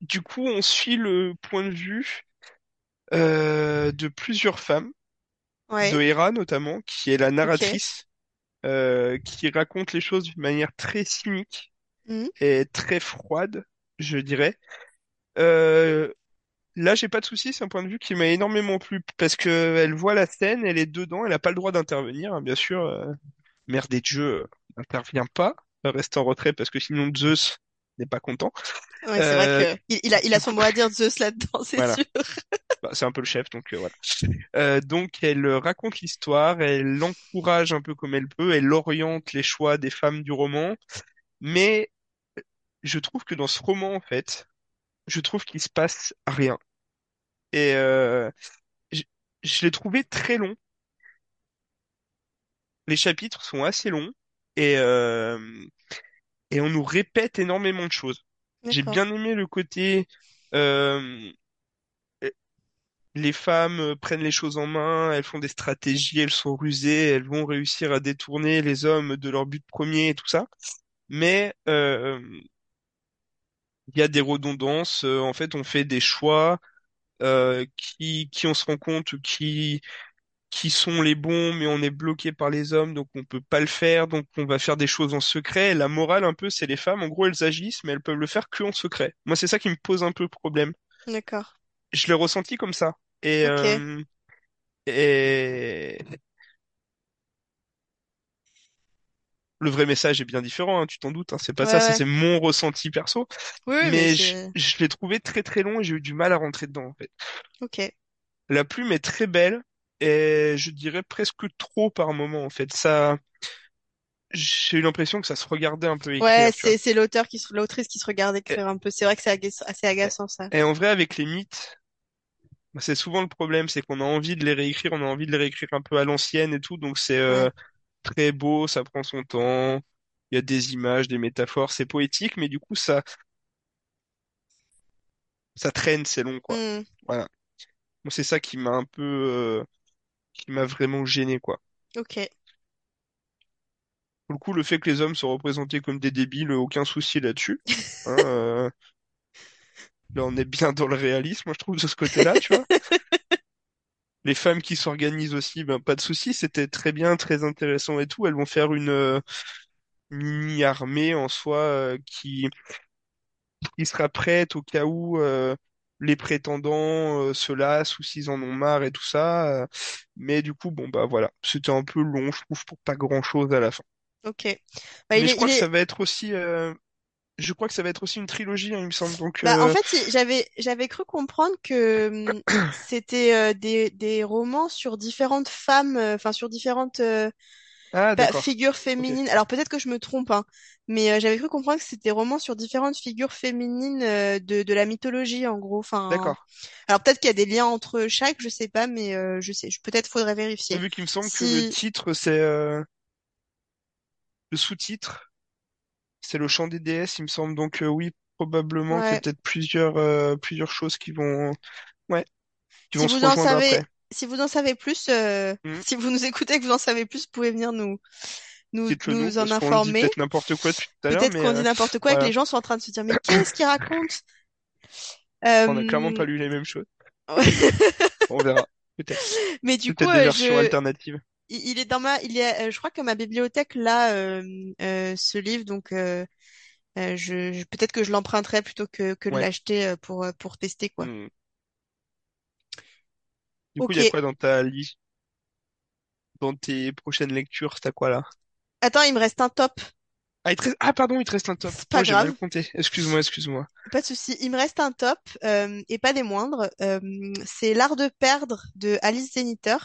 Du coup, on suit le point de vue de plusieurs femmes, Ouais, Hera notamment, qui est la narratrice, euh, qui raconte les choses d'une manière très cynique Mhm. et très froide, je dirais. Euh, là, j'ai pas de souci, c'est un point de vue qui m'a énormément plu parce que elle voit la scène, elle est dedans, elle a pas le droit d'intervenir, hein, bien sûr. Euh, mère des dieux euh, n'intervient pas, reste en retrait parce que sinon Zeus n'est pas content. Ouais, c'est vrai Euh, que il, a, il a son mot à dire Zeus là-dedans, c'est voilà, sûr. Bah, c'est un peu le chef, donc euh, voilà. Euh, donc elle euh, raconte l'histoire, elle l'encourage un peu comme elle peut, elle oriente les choix des femmes du roman, mais je trouve que dans ce roman, en fait, je trouve qu'il se passe rien. Et euh, je, je l'ai trouvé très long. Les chapitres sont assez longs et euh, et on nous répète énormément de choses. J'ai D'accord, bien aimé le côté euh, les femmes euh, prennent les choses en main, elles font des stratégies, elles sont rusées, elles vont réussir à détourner les hommes de leur but premier et tout ça. Mais euh, il y a des redondances. euh, en fait, on fait des choix euh, qui, qui on se rend compte qui qui sont les bons, mais on est bloqué par les hommes, donc on peut pas le faire, donc on va faire des choses en secret. La morale, un peu, c'est les femmes. En gros, elles agissent, mais elles peuvent le faire que en secret. Moi, c'est ça qui me pose un peu problème. d'accord, Je l'ai ressenti comme ça. Et, ok. euh, et le vrai message est bien différent, hein, tu t'en doutes. Hein, c'est pas Ouais, ça. Ça, ouais. c'est mon ressenti perso. Oui, oui, mais Mais je, c'est je l'ai trouvé très très long et j'ai eu du mal à rentrer dedans, en fait. ok. La plume est très belle et je dirais presque trop par moment, en fait. Ça, j'ai eu l'impression que ça se regardait un peu Ouais, écrire, tu vois. c'est c'est l'auteur qui se, l'autrice qui se regarde écrire un peu. C'est vrai que c'est aga- assez agaçant ça. et en vrai, avec les mythes, bah, c'est souvent le problème, c'est qu'on a envie de les réécrire, on a envie de les réécrire un peu à l'ancienne et tout, donc c'est Ouais. euh, très beau, ça prend son temps, il y a des images, des métaphores, c'est poétique, mais du coup, ça, ça traîne, c'est long, quoi. Hmm, Voilà. Moi, c'est ça qui m'a un peu, euh, qui m'a vraiment gêné, quoi. ok. Pour le coup, le fait que les hommes soient représentés comme des débiles, aucun souci là-dessus. Hein, euh, là, on est bien dans le réalisme, moi, je trouve, de ce côté-là, tu vois. Les femmes qui s'organisent aussi, ben, pas de souci, c'était très bien, très intéressant et tout. Elles vont faire une euh, mini-armée en soi euh, qui, qui sera prête au cas où euh, les prétendants euh, se lassent ou s'ils en ont marre et tout ça. euh. mais du coup, bon, bah voilà, c'était un peu long, je trouve, pour pas grand-chose à la fin. Ok. Bah, il Mais je est, il crois que ça va être aussi, euh, je crois que ça va être aussi une trilogie, hein, il me semble. Donc, bah, en euh, fait, j'avais, j'avais cru comprendre que hum, c'était euh, des, des romans sur différentes femmes, euh, enfin, sur différentes euh, ah, Ok, féminines. Alors, peut-être que je me trompe, hein, mais euh, j'avais cru comprendre que c'était des romans sur différentes figures féminines euh, de, de la mythologie, en gros. Enfin, d'accord. alors peut-être qu'il y a des liens entre chaque, je sais pas, mais euh, je sais, peut-être faudrait vérifier. Vu qu'il me semble que le titre, c'est euh, le sous-titre. C'est le chant des déesses, il me semble. Donc euh, oui, probablement qu'il y a peut-être plusieurs euh, plusieurs choses qui vont ouais, qui Si vont se vous en savez, après. Si vous en savez plus, euh, Hmm. si vous nous écoutez et que vous en savez plus, vous pouvez venir nous, nous, nous, nous en informer. peut-être n'importe quoi depuis tout à l'heure, Peut-être qu'on dit euh, n'importe quoi et que les gens sont en train de se dire, mais qu'est-ce qu'il raconte? on n'a clairement Euh, pas lu les mêmes choses. On verra, peut-être. Mais du coup, des euh, versions je, alternatives. il est dans ma, il est, euh, je crois que ma bibliothèque là, euh, euh, ce livre, donc euh, euh, je, je- peut-être que je l'emprunterai plutôt que que de Ouais. l'acheter euh, pour euh, pour tester quoi. Hmm. Du coup, il y a quoi dans ta liste, dans tes prochaines lectures, t'as quoi là? Attends, il me reste un top. Ah, il te reste- ah, pardon, il te reste un top. C'est pas Oh, j'ai mal compté. Excuse-moi, excuse-moi. Pas de souci. Il me reste un top euh, et pas des moindres. Euh, c'est L'Art de perdre de Alice Zeniter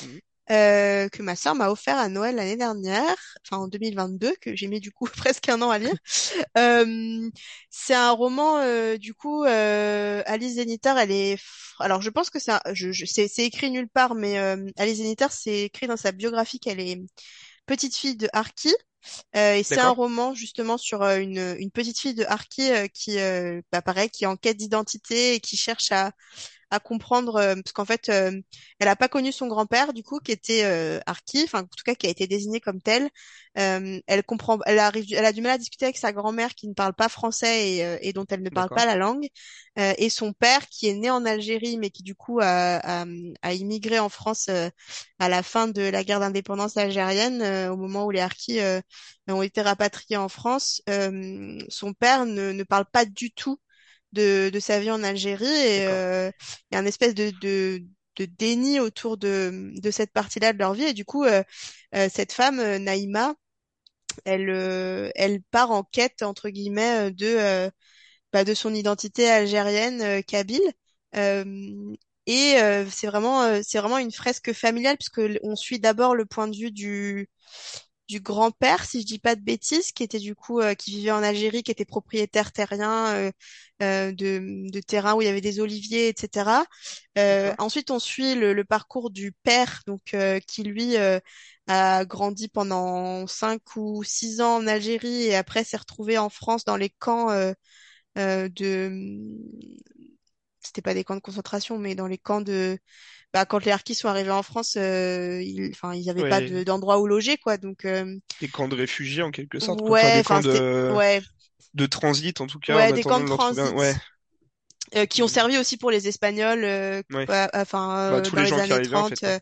Hmm. Euh, que ma sœur m'a offert à Noël l'année dernière, enfin en 2022, que j'ai mis du coup presque un an à lire. Euh, c'est un roman euh, du coup euh, Alice Zeniter, elle est alors je pense que c'est un- je, je- c'est c'est écrit nulle part, mais euh, Alice Zeniter c'est écrit dans sa biographie qu'elle est petite fille de Harki. Euh, et c'est un roman justement sur euh, une, une petite fille de Harki euh, qui, bah, pareil, qui est en quête d'identité et qui cherche à, à comprendre euh, parce qu'en fait, euh, elle a pas connu son grand-père du coup qui était euh, harki, enfin en tout cas qui a été désigné comme tel. Euh, elle comprend, elle arrive, elle a du mal à discuter avec sa grand-mère qui ne parle pas français et, euh, et dont elle ne parle pas la langue, Euh, et son père qui est né en Algérie mais qui du coup a, a, a immigré en France euh, à la fin de la guerre d'indépendance algérienne, euh, au moment où les harkis euh, ont été rapatriés en France. Euh, son père ne, ne parle pas du tout de, de sa vie en Algérie et euh, il y a une espèce de, de, de déni autour de, de cette partie-là de leur vie. Et du coup, euh, euh, cette femme, Naïma, elle, elle part en quête, entre guillemets, de, bah, de son identité algérienne, euh, kabyle. Euh, et euh, c'est vraiment, euh, c'est vraiment une fresque familiale puisque on suit d'abord le point de vue du, du grand-père, si je dis pas de bêtises, qui était du coup euh, qui vivait en Algérie, qui était propriétaire terrien euh, euh, de, de terrain où il y avait des oliviers, etc. Euh, ensuite, on suit le, le parcours du père, donc euh, qui lui euh, a grandi pendant cinq ou six ans en Algérie et après s'est retrouvé en France dans les camps euh, euh, de c'était pas des camps de concentration, mais dans les camps de bah, quand les Harkis sont arrivés en France, euh, ils, enfin, ils avaient pas de, Ouais, d'endroit où loger, quoi. Donc, euh, des camps de réfugiés en quelque sorte. Enfin, Ouais, des camps de, ouais, de transit en tout cas, en ouais, des camps de un. Ouais. transit euh, qui ont Mm. servi aussi pour les Espagnols, euh, enfin Bah, euh, tous les gens qui années arrivaient en fait, 30, quoi. euh,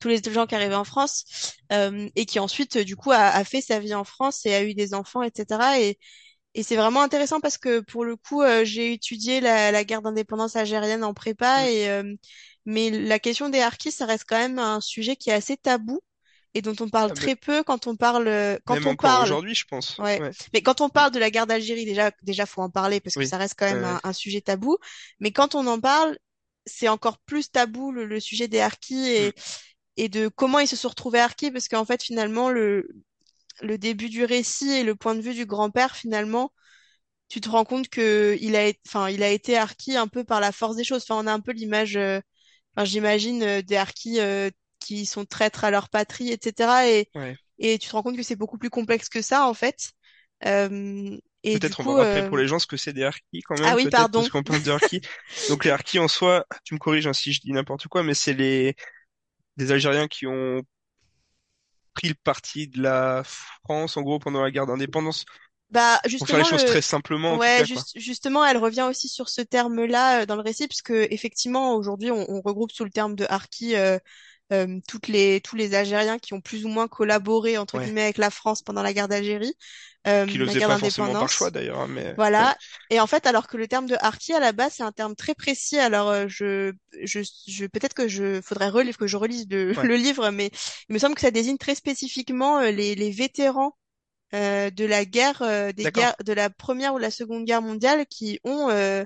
tous les gens qui arrivaient en France euh, et qui ensuite du coup a, a fait sa vie en France et a eu des enfants, etc. Et, et c'est vraiment intéressant parce que pour le coup euh, j'ai étudié la, la guerre d'indépendance algérienne en Mm. prépa et euh, mais la question des harkis ça reste quand même un sujet qui est assez tabou et dont on parle Ah, très peu quand on parle quand même on parle aujourd'hui, je pense. Ouais. Ouais. Mais quand on Mm. parle de la guerre d'Algérie, déjà, déjà, faut en parler parce que Oui. ça reste quand même Euh, un, un sujet tabou. Mais quand on en parle, c'est encore plus tabou le, le sujet des harkis mm. et, et de comment ils se sont retrouvés harkis parce qu'en fait, finalement, le, le début du récit et le point de vue du grand-père, finalement, tu te rends compte que il a, enfin, il a été harki un peu par la force des choses. Enfin, on a un peu l'image, euh, enfin, j'imagine euh, des harkis euh, qui sont traîtres à leur patrie, etc. Et, Ouais. et tu te rends compte que c'est beaucoup plus complexe que ça, en fait. Euh, et Peut-être on va rappeler pour euh... les gens ce que c'est des harkis quand ah même, oui, peut-être parce pardon. qu'on parle de harkis. Donc les harkis en soi, tu me corriges hein, si je dis n'importe quoi, mais c'est les des Algériens qui ont pris le parti de la France en gros pendant la guerre d'indépendance. Bah, Pour faire les justement, choses le, très simplement ouais, cas justement, elle revient aussi sur ce terme-là euh, dans le récit, puisque effectivement, aujourd'hui, on, on regroupe sous le terme de harki euh, euh, toutes les, tous les Algériens qui ont plus ou moins collaboré, entre Ouais. guillemets, avec la France pendant la guerre d'Algérie, euh, Qui le la faisaient guerre pas forcément par choix d'ailleurs, hein, mais ouais. Voilà. Et en fait, alors que le terme de harki à la base, c'est un terme très précis. Alors, euh, je, je, je peut-être que je faudrait relire, que je relise le, Ouais. le livre, mais il me semble que ça désigne très spécifiquement euh, les, les vétérans euh, de la guerre, euh, des guerres, de la Première ou la Seconde Guerre mondiale qui ont, euh,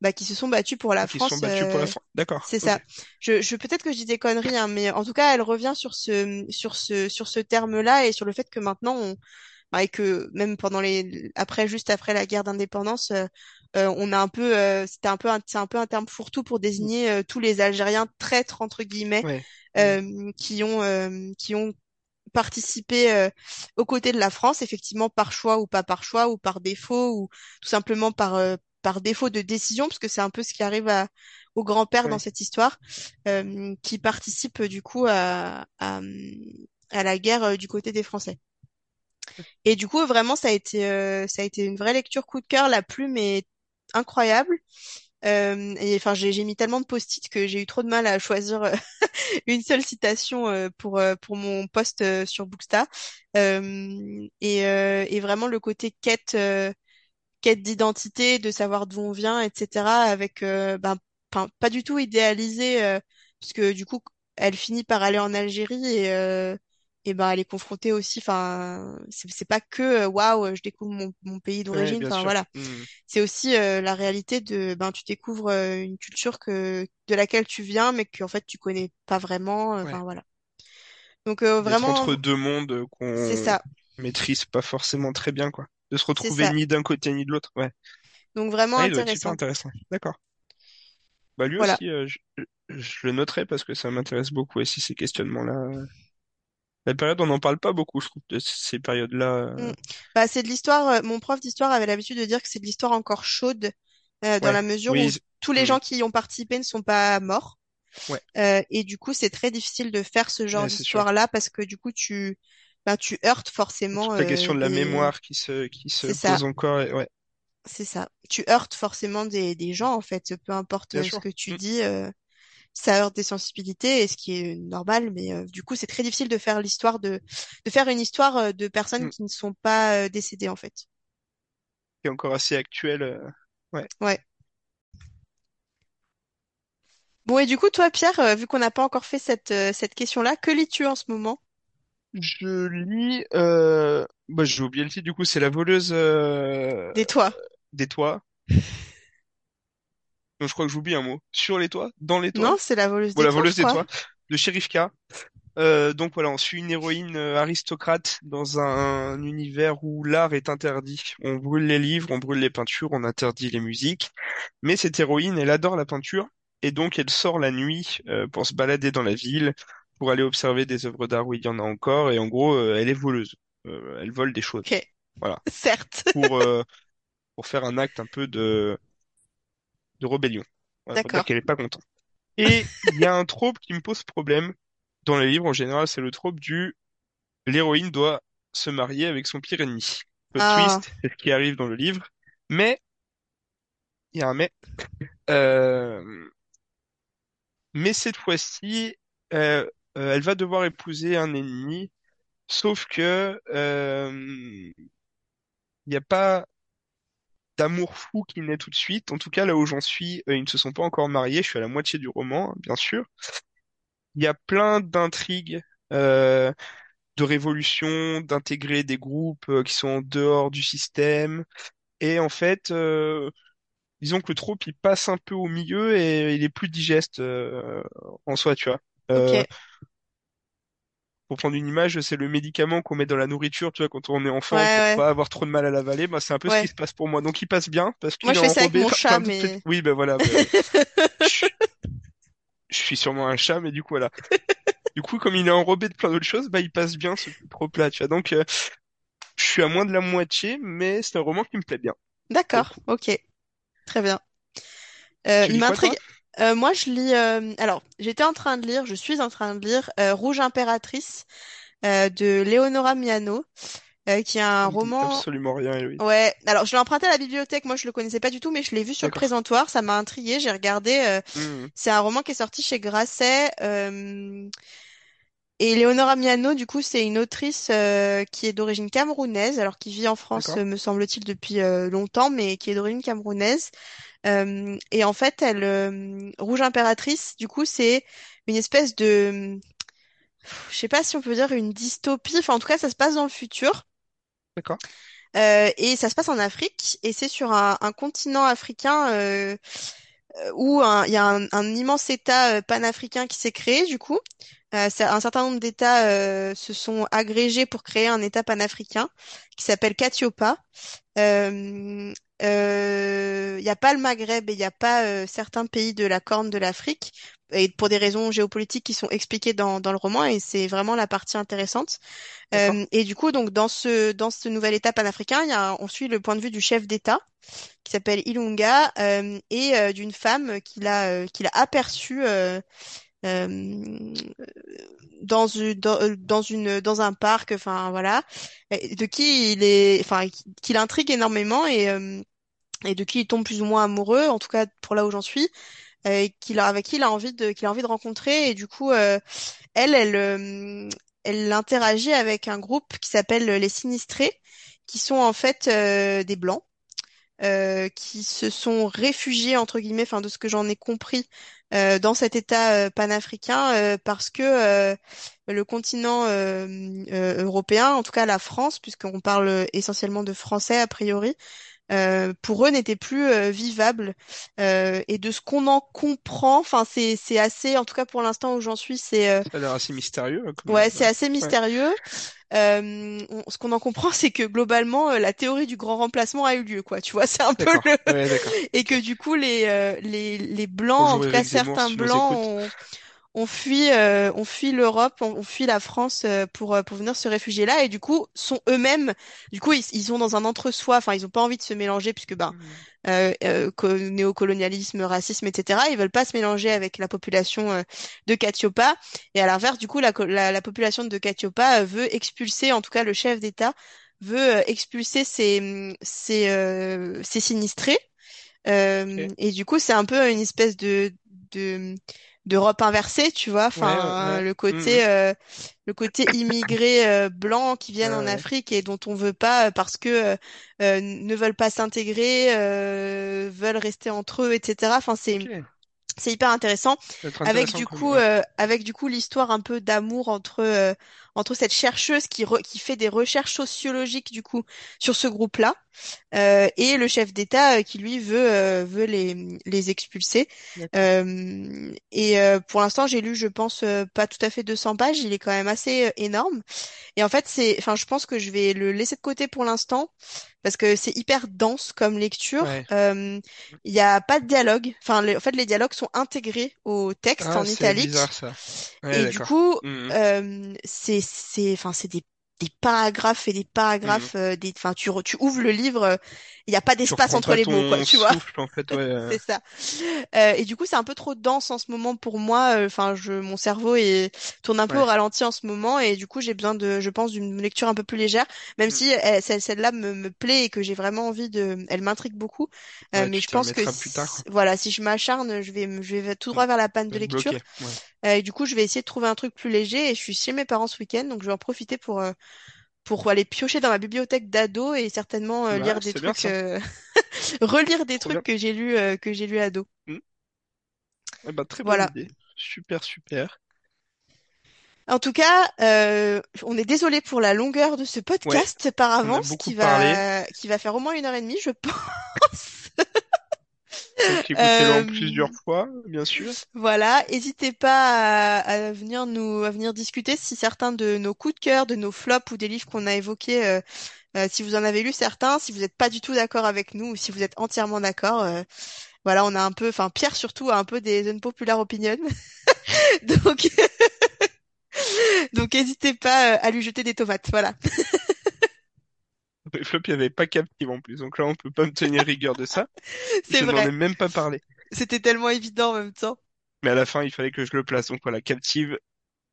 bah, qui se sont battus pour la Qui se sont France. battus pour la euh, France. D'accord. c'est ça. Je, je peut-être que je dis des conneries, hein, mais en tout cas, elle revient sur ce, sur ce, sur ce terme-là et sur le fait que maintenant, on, bah, et que même pendant les, après, juste après la guerre d'indépendance, euh, euh, on a un peu, euh, c'était un peu, un, c'est un peu un terme fourre-tout pour désigner tous les Algériens traîtres entre guillemets Ouais. Euh, qui ont, euh, qui ont participer euh, aux côtés de la France, effectivement par choix ou pas par choix ou par défaut ou tout simplement par euh, par défaut de décision, parce que c'est un peu ce qui arrive à, au grand-père dans cette histoire, euh, qui participe du coup à, à, à la guerre du côté des Français. Et du coup, vraiment, ça a été ça a été une vraie lecture coup de cœur. La plume est incroyable. Et enfin, j'ai mis tellement de post-it que j'ai eu trop de mal à choisir euh, une seule citation euh, pour euh, pour mon post sur Booksta. Euh, et, et vraiment le côté quête quête d'identité, de savoir d'où on vient, etc. Avec ben pas, du tout idéalisé, euh, puisque du coup elle finit par aller en Algérie et et ben elle est confrontée aussi. Enfin, c'est pas que waouh, je découvre mon, mon pays d'origine. Enfin voilà, Mm. c'est aussi euh, la réalité de ben tu découvres euh, une culture que de laquelle tu viens, mais qu'en fait tu connais pas vraiment. euh, Ouais. Enfin voilà. Donc euh, D'être entre vraiment, deux mondes qu'on maîtrise pas forcément très bien, quoi. De se retrouver ni d'un côté ni de l'autre. Ouais. Donc vraiment Ah, être super intéressant. intéressant. D'accord. Bah lui Voilà. aussi, je, je le noterai parce que ça m'intéresse beaucoup aussi ces questionnements-là. La période, on n'en parle pas beaucoup, je trouve, de ces périodes-là. Mm. euh. Bah, c'est de l'histoire. euh, mon prof d'histoire avait l'habitude de dire que c'est de l'histoire encore chaude, euh, dans Ouais. la mesure où Oui, tous les gens qui y ont participé ne sont pas morts. Ouais, Euh, et du coup, c'est très difficile de faire ce genre ouais, c'est sûr. d'histoire-là parce que du coup, tu, ben, tu heurtes forcément Toute la euh, question de la des... mémoire qui se, qui se C'est ça, pose encore. et- ouais, c'est ça. Tu heurtes forcément des, des gens, en fait. Peu importe bien euh, ce sûr. que tu Hmm. dis, euh, ça heurte des sensibilités, et ce qui est normal. Mais euh, du coup, c'est très difficile de faire l'histoire de, de faire une histoire euh, de personnes Hmm. qui ne sont pas euh, décédées, en fait. Qui est encore assez actuel. Ouais. Ouais. Bon, et du coup, toi, Pierre, vu qu'on n'a pas encore fait cette, cette question-là, que lis-tu en ce moment? Je lis. Euh... Bah, j'ai oublié le titre, du coup, c'est La voleuse euh, Des toits. des toits. Donc, je crois que j'oublie un mot. Sur les toits? Dans les Non, toits? c'est la voleuse des Voilà, toits, voleuse des toits. De Shérif K. Euh, donc voilà, on suit une héroïne euh, aristocrate dans un, univers où l'art est interdit. On brûle les livres, on brûle les peintures, on interdit les musiques. Mais cette héroïne, elle adore la peinture et donc elle sort la nuit euh, pour se balader dans la ville, pour aller observer des œuvres d'art où il y en a encore. Et en gros, euh, elle est voleuse. Euh, elle vole des choses. Ok, Voilà, certes. pour euh, pour faire un acte un peu de de rébellion. Voilà, D'accord. qu'elle est pas contente. Et il y a un trope qui me pose problème dans les livres en général, c'est le trope du l'héroïne doit se marier avec son pire ennemi. Le Ah, twist, c'est ce qui arrive dans le livre, mais il y a un mais. Euh, mais cette fois-ci, euh, euh, elle va devoir épouser un ennemi, sauf que euh, il n'y a pas d'amour fou qui naît tout de suite. En tout cas, là où j'en suis, euh, ils ne se sont pas encore mariés. Je suis à la moitié du roman, hein, bien sûr. Il y a plein d'intrigues. Euh, de révolution, d'intégrer des groupes euh, qui sont en dehors du système. Et en fait, disons que le trope, il passe un peu au milieu et il est plus digeste en soi, tu vois. Pour prendre une image, c'est le médicament qu'on met dans la nourriture, tu vois, quand on est enfant pour ouais, pas avoir trop de mal à l'avaler. Bah, c'est un peu ce qui se passe pour moi. Donc il passe bien parce Moi, qu'il je est fais ça avec enrobé mon chat, mais... Oui, ben voilà, ben, je, je suis sûrement un chat, mais du coup, voilà. Du coup, comme il est enrobé de plein d'autres choses, bah, il passe bien ce trope-là, tu vois. Donc, euh, je suis à moins de la moitié, mais c'est un roman qui me plaît bien, pour D'accord, ok. Très bien. Euh, il m'intrigue. Euh, moi, je lis... euh, Alors, j'étais en train de lire, je suis en train de lire euh, Rouge Impératrice euh, de Leonora Miano, euh, qui est un Ça me dit roman... absolument rien, Héloïse. Ouais, alors je l'ai emprunté à la bibliothèque, moi je le connaissais pas du tout, mais je l'ai vu sur le D'accord. présentoir, ça m'a intrigué, j'ai regardé, euh, Hmm, c'est un roman qui est sorti chez Grasset, euh, et Leonora Miano, du coup, c'est une autrice euh, qui est d'origine camerounaise, alors qui vit en France, d'accord. euh, me semble-t-il, depuis euh, longtemps, mais qui est d'origine camerounaise. Euh, et en fait, elle, euh, Rouge Impératrice, du coup, c'est une espèce de, je sais pas si on peut dire une dystopie, enfin en tout cas, ça se passe dans le futur. D'accord. Euh, et ça se passe en Afrique, et c'est sur un, un continent africain euh, euh, où un- il y a un, un immense État euh, panafricain qui s'est créé, du coup. Euh, un certain nombre d'États euh, se sont agrégés pour créer un État panafricain qui s'appelle Katiopa. Euh, euh, Il n'y a pas le Maghreb et il n'y a pas euh, certains pays de la Corne de l'Afrique, et pour des raisons géopolitiques qui sont expliquées dans, dans le roman, et c'est vraiment la partie intéressante. Euh, et du coup, donc dans ce dans ce nouvel État panafricain, il y a, on suit le point de vue du chef d'État qui s'appelle Ilunga euh, et euh, d'une femme qu'il a euh, qu'il a aperçue dans une dans, euh, dans une dans un parc, enfin voilà, de qui il est, enfin qui l'intrigue énormément et euh, et de qui il tombe plus ou moins amoureux, en tout cas pour là où j'en suis, euh, et qu'il a avec qui il a envie de qu'il a envie de rencontrer. Et du coup euh, elle elle euh, elle interagit avec un groupe qui s'appelle les Sinistrés, qui sont en fait euh, des blancs euh, qui se sont réfugiés, entre guillemets, enfin de ce que j'en ai compris, euh, dans cet État euh, panafricain, euh, parce que euh, le continent euh, euh, européen, en tout cas la France, puisqu'on parle essentiellement de français a priori, euh, pour eux n'était plus euh, vivable. Euh, et de ce qu'on en comprend, enfin c'est c'est assez, en tout cas pour l'instant où j'en suis, c'est euh, Ça a l'air assez mystérieux, comme... ouais c'est assez Ouais. Euh, on- ce qu'on en comprend, c'est que globalement, euh, la théorie du grand remplacement a eu lieu, quoi. Tu vois, c'est un peu le Ouais, et que du coup, les euh, les les blancs, en tout cas certains blancs, ont, on fuit, euh, on fuit l'Europe, on, on fuit la France euh, pour, euh, pour venir se réfugier là, et du coup, sont eux-mêmes, du coup, ils, ils sont dans un entre-soi, enfin, ils ont pas envie de se mélanger, puisque, ben, Mhm. euh, euh, co- néocolonialisme, racisme, etc., ils veulent pas se mélanger avec la population euh, de Katiopa, et à l'inverse, du coup, la, la, la population de Katiopa euh, veut expulser, en tout cas, le chef d'État veut expulser ses, ses, euh, ses sinistrés, euh, et du coup, c'est un peu une espèce de, de d'Europe inversée, tu vois. Ouais, Enfin, ouais. le côté euh, le côté immigré euh, blanc qui Ouais, viennent en. Afrique et dont on veut pas euh, parce que euh, euh, ne veulent pas s'intégrer, euh, veulent rester entre eux, etc. Enfin, c'est c'est hyper intéressant avec du coup Ouais. euh, avec du coup l'histoire un peu d'amour entre euh, entre cette chercheuse qui re- qui fait des recherches sociologiques du coup sur ce groupe-là euh, et le chef d'État euh, qui lui veut euh, veut les les expulser. D'accord. Euh, et euh, pour l'instant, j'ai lu, je pense, euh, pas tout à fait 200 pages. Il est quand même assez énorme. Et en fait, c'est, enfin, je pense que je vais le laisser de côté pour l'instant parce que c'est hyper dense comme lecture. Ouais. Euh, Il n'y a pas de dialogue. Enfin, les- en fait, les dialogues sont intégrés au texte Ah, en italique. bizarre ça. Ouais, Et du coup, Mhm. euh, c'est, c'est, enfin, c'est des, des paragraphes et des Mhm. paragraphes. euh, des, enfin, tu, tu ouvres le livre, euh, il n'y a pas d'espace entre les mots, quoi. Tu vois. souffle en fait, ouais. euh, C'est ça. Euh, et du coup, c'est un peu trop dense en ce moment pour moi. Euh, Enfin, je, mon cerveau est, tourne un peu au ralenti en ce moment et du coup, j'ai besoin de, je pense, d'une lecture un peu plus légère, même Mhm. si elle- celle, celle-là me, me plaît et que j'ai vraiment envie de, elle m'intrigue beaucoup. Euh, Ouais, mais je pense que si- voilà, si je m'acharne, je vais, je vais tout Mhm. droit vers la panne de lecture. bloqué. Euh, et du coup, je vais essayer de trouver un truc plus léger et je suis chez mes parents ce week-end, donc je vais en profiter pour, euh, pour aller piocher dans ma bibliothèque d'ado et certainement euh, Bah, lire des c'est bien trucs, ça. euh, relire des Trop bien. trucs que j'ai lus, euh, que j'ai lus ado. Mhm. Eh bah, très bonne Voilà. idée. Super, super. En tout cas, euh, on est désolé pour la longueur de ce Ouais, podcast par on a avance, beaucoup qui parlé. va, qui va faire au moins une heure et demie, je pense. Donc écoutez-le en Euh, plusieurs fois, bien sûr. voilà, n'hésitez pas à, à venir nous, à venir discuter si certains de nos coups de cœur, de nos flops ou des livres qu'on a évoqués, euh, euh, si vous en avez lu certains, si vous n'êtes pas du tout d'accord avec nous ou si vous êtes entièrement d'accord. euh, voilà, on a un peu, enfin Pierre surtout a un peu des unpopular opinions, donc donc n'hésitez pas euh, à lui jeter des tomates. Voilà, Les flops, il n'y avait pas captive en plus. Donc là, on peut pas me tenir rigueur de ça. c'est Je n'en ai vrai. même pas parlé. C'était tellement évident en même temps. Mais à la fin, il fallait que je le place. Donc voilà, captive.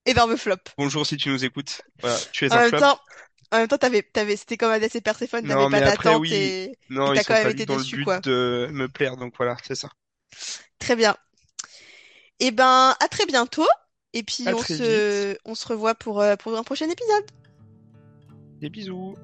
Énorme flop. Bonjour si tu nous écoutes. Voilà, tu es En un même flop. temps, en même temps, t'avais, t'avais, c'était comme Hadès et Perséphone, t'avais Non, pas mais après, d'attente oui. et, et Non, ils t'as quand sont même pas été dans le déçu, but quoi. de me plaire. Donc voilà, c'est ça. Très bien. Eh ben, à très bientôt. Et puis, À on très se, on se revoit pour, euh, pour un prochain épisode. Des bisous.